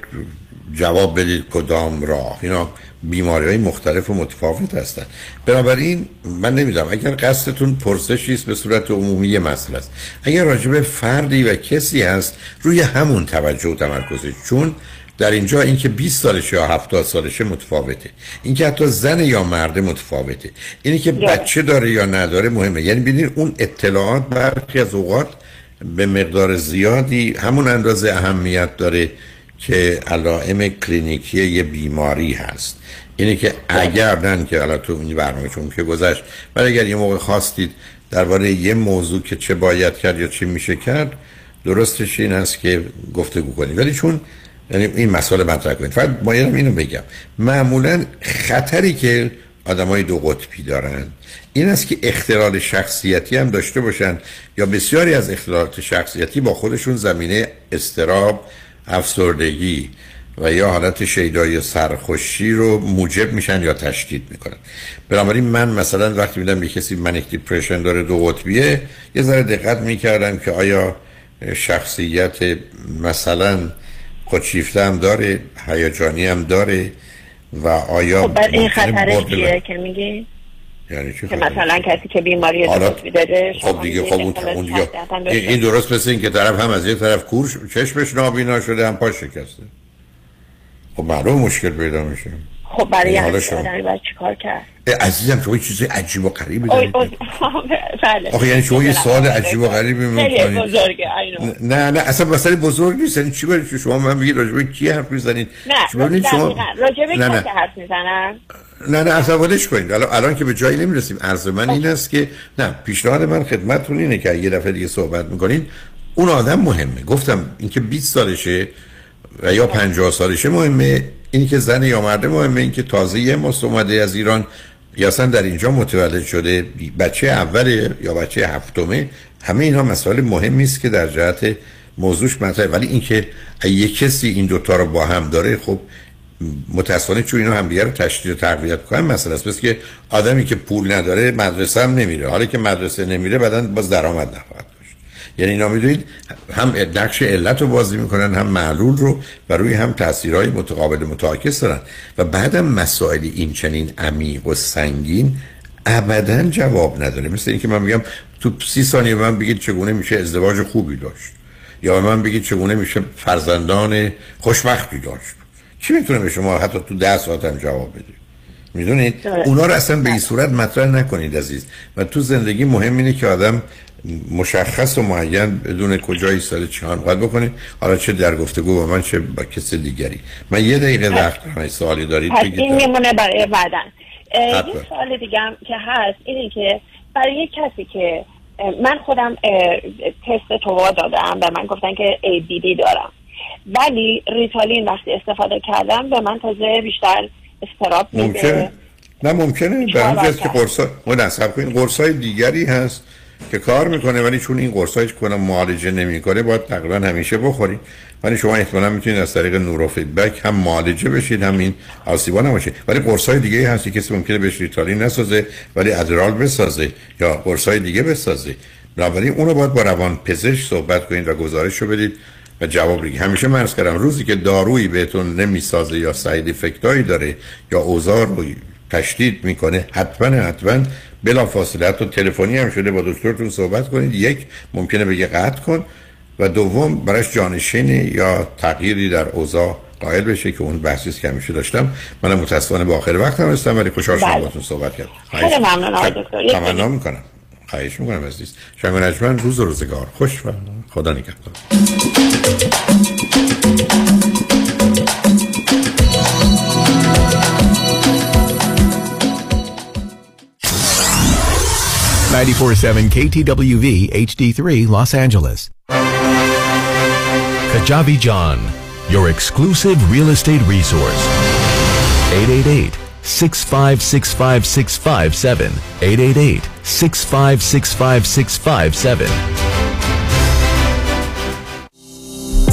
جواب بدید کدام راه. اینا بیماری های مختلف و متفاوت هستن. بنابراین من نمی‌دونم اگر قصدتون پرسشی است به صورت عمومی مسئله است. اگر راجب فردی و کسی هست روی همون توجه و تمرکزه چون در اینجا اینکه 20 سالشه یا 70 سالشه متفاوته. اینکه حتی زن یا مرد متفاوته. اینی که بچه داره یا نداره مهمه. یعنی ببینید اون اطلاعات برخی از اوقات به مقدار زیادی همون اندازه اهمیت داره. که علائم کلینیکی یه بیماری هست. اینه که اگر نه که الان تو این برنامه چون که گذشت ولی اگر یه موقع خواستید درباره یه موضوع که چه باید کرد یا چه میشه کرد درستش این است که گفتگو کنید. ولی چون یعنی این مسئله مطرح کنید. فقط باید اینو بگم. معمولا خطری که آدمای دو قطبی دارن این است که اختلال شخصیتی هم داشته باشن یا بسیاری از اختلالات شخصیتی با خودشون زمینه استراب افسردگی و یا حالت شیدایی سرخوشی رو موجب میشن یا تشدید می‌کنن. بنابراین من مثلا وقتی میدم یه کسی منیک دیپرشن داره دو قطبیه یه ذره دقت می‌کردم که آیا شخصیت مثلا خودشیفته هم داره هیجانی هم داره و آیا خب این خطرش چیه که میگی؟ یعنی چی که خطر؟ مثلا کسی که بیماری قطبی داره خب دیگه خب اون اون دیگه این درست مثل این که طرف هم از یک طرف کور چشمش نابینا شده هم پاش شکسته خب معلوم مشکل پیدا میشه خب برای شما. آدمی باید چیکار کرد؟ عزیزم شما چیز عجیب و غریبی دارید. بله. آخه یعنی شما یه. سوال عجیب و غریبی خیلی می‌کنید. بزرگه. نه نه اصلا مسئله بزرگ نیست. یعنی چی برای شما؟ من میگید راجع به کی حرف می‌زنید؟ نه شما ببینید شما. راجع به کسی حرف می‌زنم؟ نه نه اصلا ولش کنید. الان الان که به جایی نمی‌رسیم. عرض من این است که نه پیشنهاد من خدمتتون اینه که یه دفعه دیگه صحبت می‌کنین اون آدم مهمه. گفتم اینکه 20 سالشه و یا 50 سالشه مهمه. اینی که زن یا مرد مهمه. اینکه تازه یه ماست اومده از ایران. یا اصلا در اینجا متولد شده. بچه اوله یا بچه هفتمه. همه اینا مسائل مهمی است که در جهت موضوعش مطرحه. ولی اینکه یه کسی این دوتا رو با هم داره خب متاسفانه چون اینا همدیگه رو تشدید و تقویت کنن مسئله است. که آدمی که پول نداره مدرسه هم نمیره. حالا که مدرسه نمیره بعدا باز درآمد نخواهد. یعنی اینا می‌دونید هم نقش علت رو بازی می‌کنن هم معلول رو و روی هم تاثیرهای متقابل متعاکس دارن. و بعدم مسائل این چنین عمیق و سنگین ابدا جواب نداره. مثل اینکه من میگم تو سی ثانیه من بگید چگونه میشه ازدواج خوبی داشت. یا من بگید چگونه میشه فرزندان خوشبختی داشت. چی می‌تونه به شما حتی تو ده ساعت هم جواب بده؟ می‌دونید؟ درست. اونا رو اصلا به این صورت مطرح نکنید عزیز. و تو زندگی مهم اینه که آدم مشخص و معین بدون کجا ایستاده چیکار باید بکنه؟ حالا چه در گفتگو با من چه با کسی دیگری. من یه دقیقه وقت دارم سوالی دارید پس این میمونه برای بعدن. یه سوال دیگه هم که هست اینه که برای یک کسی که من خودم تست توا دادم به من گفتن که ADD دارم. ولی ریتالین وقتی استفاده کردم به من تازه بیشتر استراب میده. ممکنه؟ نه ممکنه. به جهت که قرصا کنید. قرصای دیگری هست. که کار می‌کنه ولی چون این قرصایی که کنم معالجه نمی‌کنه باید تقریبا همیشه بخورید ولی شما احتمالا می‌تونید از طریق نورو فیدبک هم معالجه بشید هم این آسیبا نباشه. ولی قرصای دیگه هستی کسی ممکنه بهش ریتالین نسازه ولی ادرال بسازه یا قرصای دیگه بسازه. بنابراین اونو باید با روان پزشک صحبت کنید و گزارش رو بدید و جواب بگید. همیشه من عرض کردم روزی که دارویی بهتون نمی‌سازه یا افکتایی داره یا اوزار رو تشدید می‌کنه حتما حتما بلا فاصله حتی تلفنی هم شده با دکترتون صحبت کنید. یک ممکنه بگه قطع کن. و دوم براش جانشینی یا تغییری در اوضاع قائل بشه که اون بحثی که همیشه داشتم. منم متاسفانه به آخر وقتم رسیدم ولی خوشحال شدم بله. باهاتون صحبت کردم. خیلی ممنون آقای دکتر. تمنا می‌کنم. خواهش می‌کنم عزیز. شنگ و نجمن روز و روزگار. خوش و خدا نگهدار. Ninety-four seven KTWV HD3 Los Angeles. Kajabi John, your exclusive real estate resource. 888 6565657 888 6565657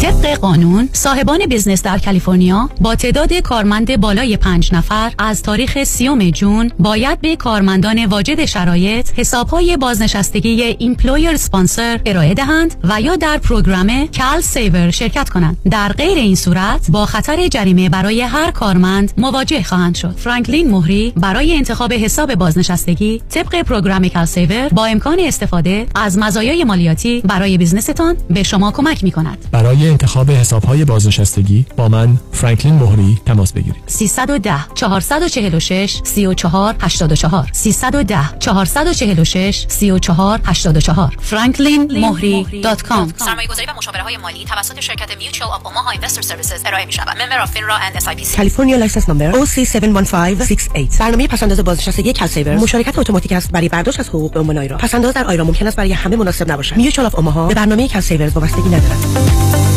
طبق قانون صاحبان business در کالیفرنیا با تعداد کارمند بالای پنج نفر از تاریخ سیوم June باید به کارمندان واجد شرایط حسابهای بازنشستگی employer sponsor ارائه دهند و یا در پروگرام CalSaver شرکت کنند. در غیر این صورت با خطر جریمه برای هر کارمند مواجه خواهند شد. فرانکلین مهری برای انتخاب حساب بازنشستگی طبق پروگرام کال سیور با امکان استفاده از مزایای مالیاتی برای بزنستان به شما کمک می کند برای انتخاب حسابهای بازنشستگی با من فرانکلین مهری تماس بگیرید. 310 446 34 84 310 446 34 84 franklinmohri.com سرمایه گذاری و مشاوره های مالی توسط شرکت Mutual of Omaha Investor Services ارائه می شود. Member of FINRA and SIPC. کالیفرنیا license نمبر OC71568 برنامه پس‌انداز بازنشستگی CalSaver مشارکت اتوماتیک است برای برداشت از حقوق به عنوان IRA پس‌انداز در IRA ممکن است برای همه مناسب نباشد. Mutual of Omaha به برنامه CalSaver وابستگی ندارد.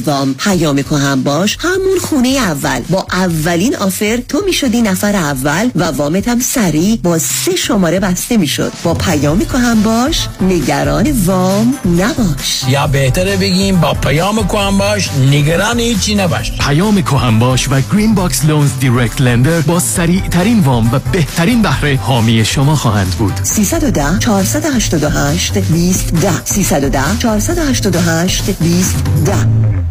وام پیام کهن باش. همون خونه اول. با اولین offer تو می‌شدی نفر اول و وامت هم سریع با سه شماره بسته می‌شد. با پیام کهن باش. نگران وام نباش. یا بهتره بگیم با پیام کهن باش. نگران هیچی نباش. پیام کهن باش و Green Box Loans direct lender با سریع ترین وام و بهترین بهره حامی شما خواهند بود. 310 488 20 10 310 488 20 10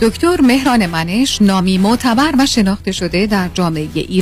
دکتر مهران منش نامی معتبر و شناخته شده در جامعه ایران.